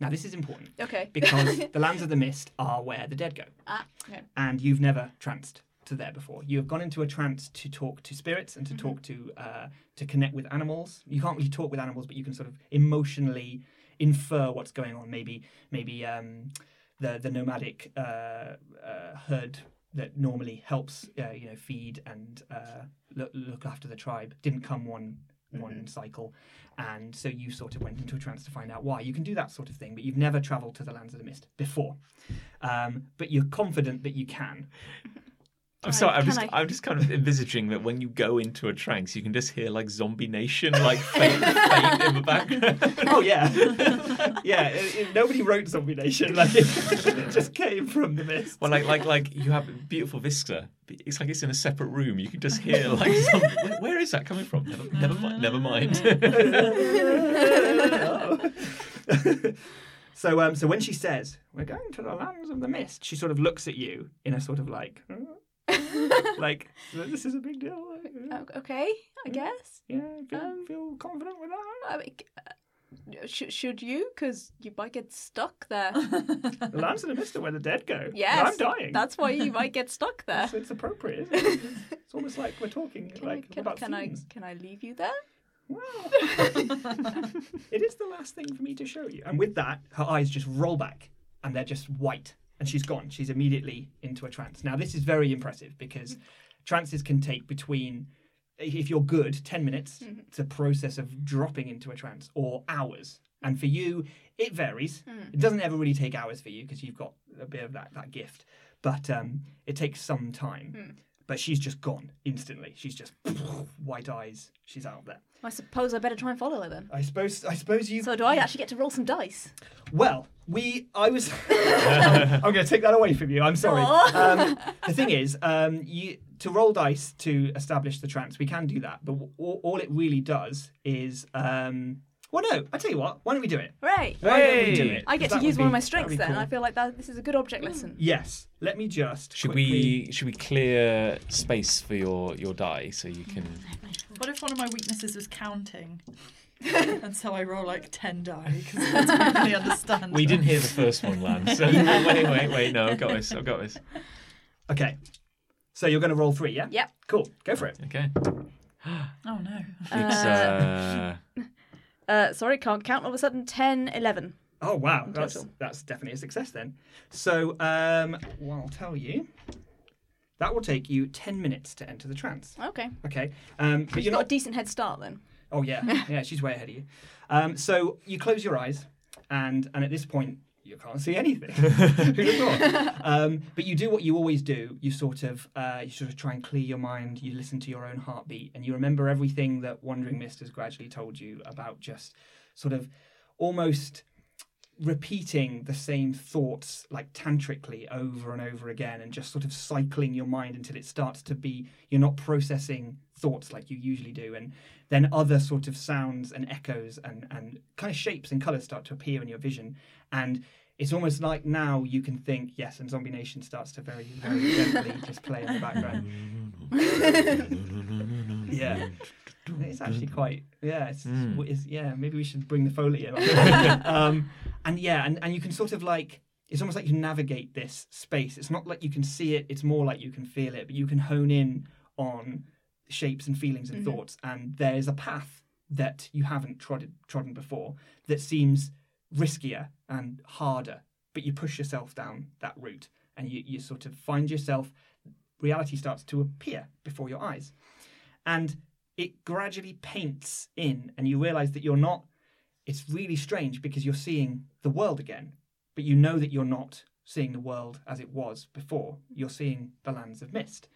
Now, this is important Okay. because the lands of the mist are where the dead go. Ah. Okay. and you've never tranced to there before. You have gone into a trance to talk to spirits and to Mm-hmm. talk to uh, to connect with animals. You can't really talk with animals, but you can sort of emotionally infer what's going on. Maybe maybe um, the the nomadic uh, uh, herd that normally helps uh, you know feed and uh, look, look after the tribe didn't come one one cycle. And so you sort of went into a trance to find out why. You can do that sort of thing but you've never traveled to the lands of the mist before. Um, but you're confident that you can I'm sorry. I'm just, I- I'm just kind of envisaging that when you go into a trance, you can just hear like Zombie Nation, like faint, faint in the background. oh yeah yeah it- it- nobody wrote zombie nation like it, it just came from the mist Well, like, like, like you have beautiful vista. It's like it's in a separate room. You can just hear like, some, where, where is that coming from? Never, never mind. Never mind. so um so when she says we're going to the lands of the mist she sort of looks at you in a sort of like like this is a big deal Okay. I guess. yeah feel, Um, feel confident with that I mean, uh, sh- should you? Because you might get stuck there. the lands of the mist are where the dead go Yes. i'm dying That's why you might get stuck there. it's, it's appropriate isn't it? it's almost like we're talking Can, like I, can, about can I can I leave you there? Wow. it is the last thing for me to show you. And with that, her eyes just roll back and they're just white. And she's gone. She's immediately into a trance. Now, this is very impressive because trances can take between, if you're good, 10 minutes. Mm-hmm. It's a process of dropping into a trance or hours. And for you, it varies. Mm. It doesn't ever really take hours for you because you've got a bit of that, that gift. But um, it takes some time. Mm. But she's just gone instantly. She's just white eyes. She's out there. I suppose I better try and follow her then. I suppose. I suppose you. So do I actually get to roll some dice? Well, we. I was. I'm going to take that away from you. I'm sorry. Um, the thing is, um, you to roll dice to establish the trance. We can do that, but all, all it really does is. Um, well, no. I tell you what. Why don't we do it? Right. Why don't we do it? I get to use would one of my strengths be then. cool. I feel like that this is a good object lesson. Yes. Let me just. should quickly- we should we clear space for your your die so you can? What if one of my weaknesses was counting? and so I roll like 10 die because I don't really understand. We didn't hear the first one land. So wait, wait, wait. No, I've got this. I've got this. Okay. So you're going to roll three, yeah? Yep. Cool. Go for it. Okay. Oh no. It's uh, Uh, sorry, can't count. All of a sudden, 10, 11. Oh wow, that's total. that's definitely a success then. So, um, well, I'll tell you. That will take you ten minutes to enter the trance. Okay. Okay, um, but You've you're got a not. decent head start then. Oh yeah, yeah, she's way ahead of you. Um, so you close your eyes, and and at this point you can't see anything. Who'd have thought? Um, but you do what you always do. You sort of uh, you sort of try and clear your mind. You listen to your own heartbeat, and you remember everything that Wandering Mist has gradually told you about just sort of almost repeating the same thoughts like tantrically over and over again and just sort of cycling your mind until it starts to be you're not processing thoughts like you usually do and then other sort of sounds and echoes and and kind of shapes and colors start to appear in your vision. And it's almost like now you can think yes and zombie nation starts to very very gently just play in the background. Yeah. It's actually quite yeah it's, Mm. it's yeah maybe we should bring the foley in um and yeah and, and you can sort of like it's almost like you navigate this space. It's not like you can see it it's more like you can feel it but you can hone in on shapes and feelings and mm-hmm. thoughts and there's a path that you haven't trodden trodden before that seems riskier and harder but you push yourself down that route and you, you sort of find yourself reality starts to appear before your eyes and it gradually paints in and you realize that you're not it's really strange because you're seeing the world again but you know that you're not seeing the world as it was before. You're seeing the lands of mist.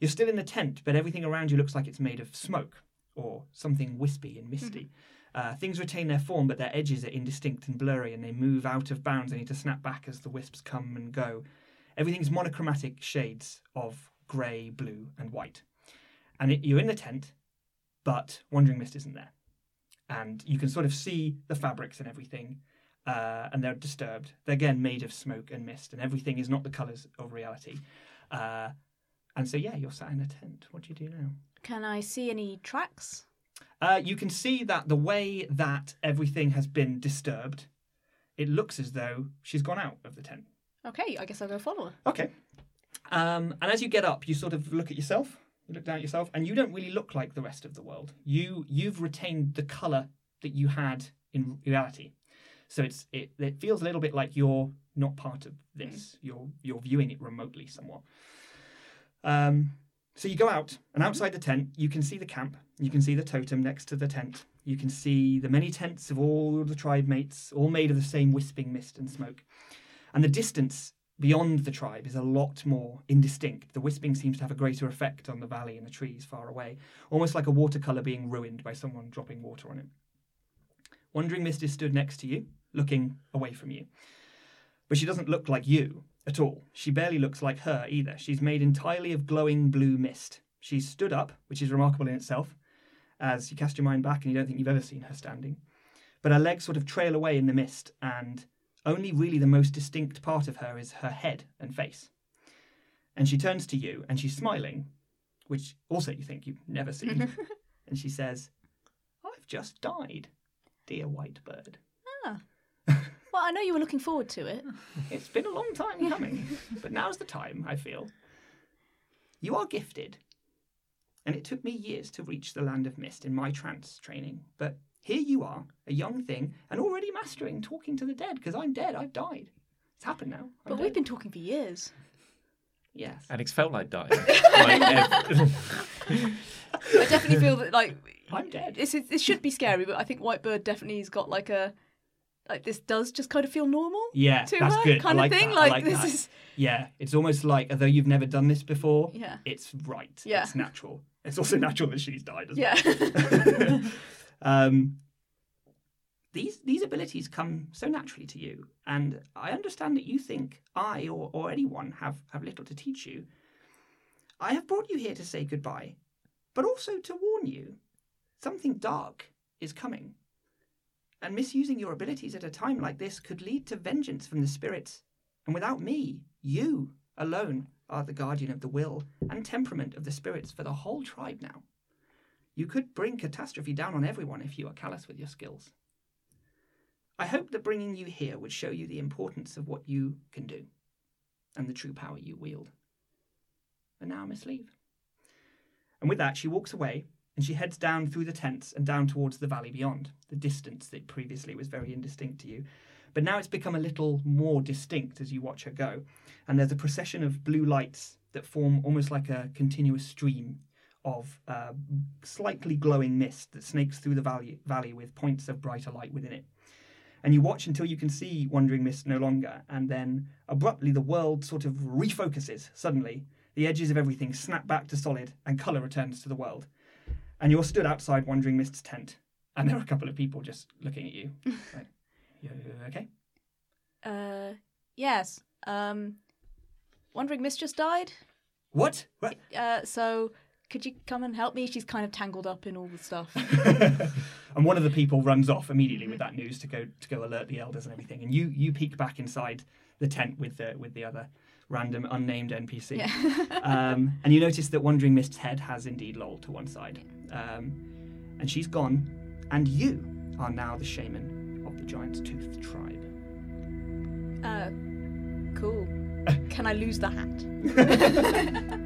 You're still in the tent, but everything around you looks like it's made of smoke or something wispy and misty. Uh, things retain their form, but their edges are indistinct and blurry, and they move out of bounds. They need to snap back as the wisps come and go. Everything's monochromatic shades of grey, blue, and white. And it, you're in the tent, but Wandering Mist isn't there. And you can sort of see the fabrics and everything, uh, and they're disturbed. They're again made of smoke and mist, and everything is not the colours of reality. Uh, and so, yeah, you're sat in a tent. What do you do now? Can I see any tracks? Uh, you can see that the way that everything has been disturbed, it looks as though she's gone out of the tent. Okay, I guess I'll go follow her. Okay. Um, and as you get up, you sort of look at yourself. You look down at yourself, and you don't really look like the rest of the world. You you've retained the color that you had in reality. So it's it, it feels a little bit like you're not part of this. You're you're viewing it remotely somewhat. Um, so you go out, and outside the tent, you can see the camp. You can see the totem next to the tent. You can see the many tents of all the tribe mates, all made of the same wisping mist and smoke. And the distance beyond the tribe is a lot more indistinct. The wisping seems to have a greater effect on the valley and the trees far away, almost like a watercolour being ruined by someone dropping water on it. Wandering Mist is stood next to you, looking away from you. But she doesn't look like you at all. She barely looks like her either. She's made entirely of glowing blue mist. She's stood up, which is remarkable in itself, as you cast your mind back and you don't think you've ever seen her standing. But her legs sort of trail away in the mist, and only really the most distinct part of her is her head and face. And she turns to you and she's smiling, which also you think you've never seen. and she says, I've just died, dear white bird. Well, I know you were looking forward to it. It's been a long time coming, but now's the time, I feel. You are gifted, and it took me years to reach the land of mist in my trance training, but here you are, a young thing, and already mastering talking to the dead, because I'm dead, I've died. It's happened now. I'm But dead. we've been talking for years. Yes. And it's felt like dying. Like, ev- I definitely feel that like I'm dead. this is, this should be scary, but I think Whitebird definitely has got like a like this does just kind of feel normal Yeah, to that's her good. I kind like of thing. that. Like, like this that. is Yeah, it's almost like although you've never done this before, yeah it's right. Yeah. It's natural. It's also natural that she's died as yeah. well. um, these these abilities come so naturally to you, and I understand that you think I or, or anyone have, have little to teach you. I have brought you here to say goodbye, but also to warn you something dark is coming. And misusing your abilities at a time like this could lead to vengeance from the spirits. And without me, you alone are the guardian of the will and temperament of the spirits for the whole tribe now. You could bring catastrophe down on everyone if you are callous with your skills. I hope that bringing you here would show you the importance of what you can do and the true power you wield. And now, Miss Leave. And with that, she walks away and she heads down through the tents and down towards the valley beyond, the distance that previously was very indistinct to you. But now it's become a little more distinct as you watch her go. And there's a procession of blue lights that form almost like a continuous stream of uh, slightly glowing mist that snakes through the valley, valley with points of brighter light within it. And you watch until you can see Wandering Mist no longer, and then abruptly the world sort of refocuses suddenly. The edges of everything snap back to solid, and colour returns to the world. And you're stood outside Wandering Mist's tent, and there are a couple of people just looking at you. like, you okay? Uh, yes. Um, Wandering Mist just died. What? What? Uh, so could you come and help me? She's kind of tangled up in all the stuff. and one of the people runs off immediately with that news to go to go alert the elders and everything. And you you peek back inside the tent with the with the other random unnamed NPC. yeah. um, and you notice that Wandering Mist's head has indeed lolled to one side. Um, and she's gone, and you are now the shaman of the Giant's Tooth tribe. uh, cool. Can I lose the hat?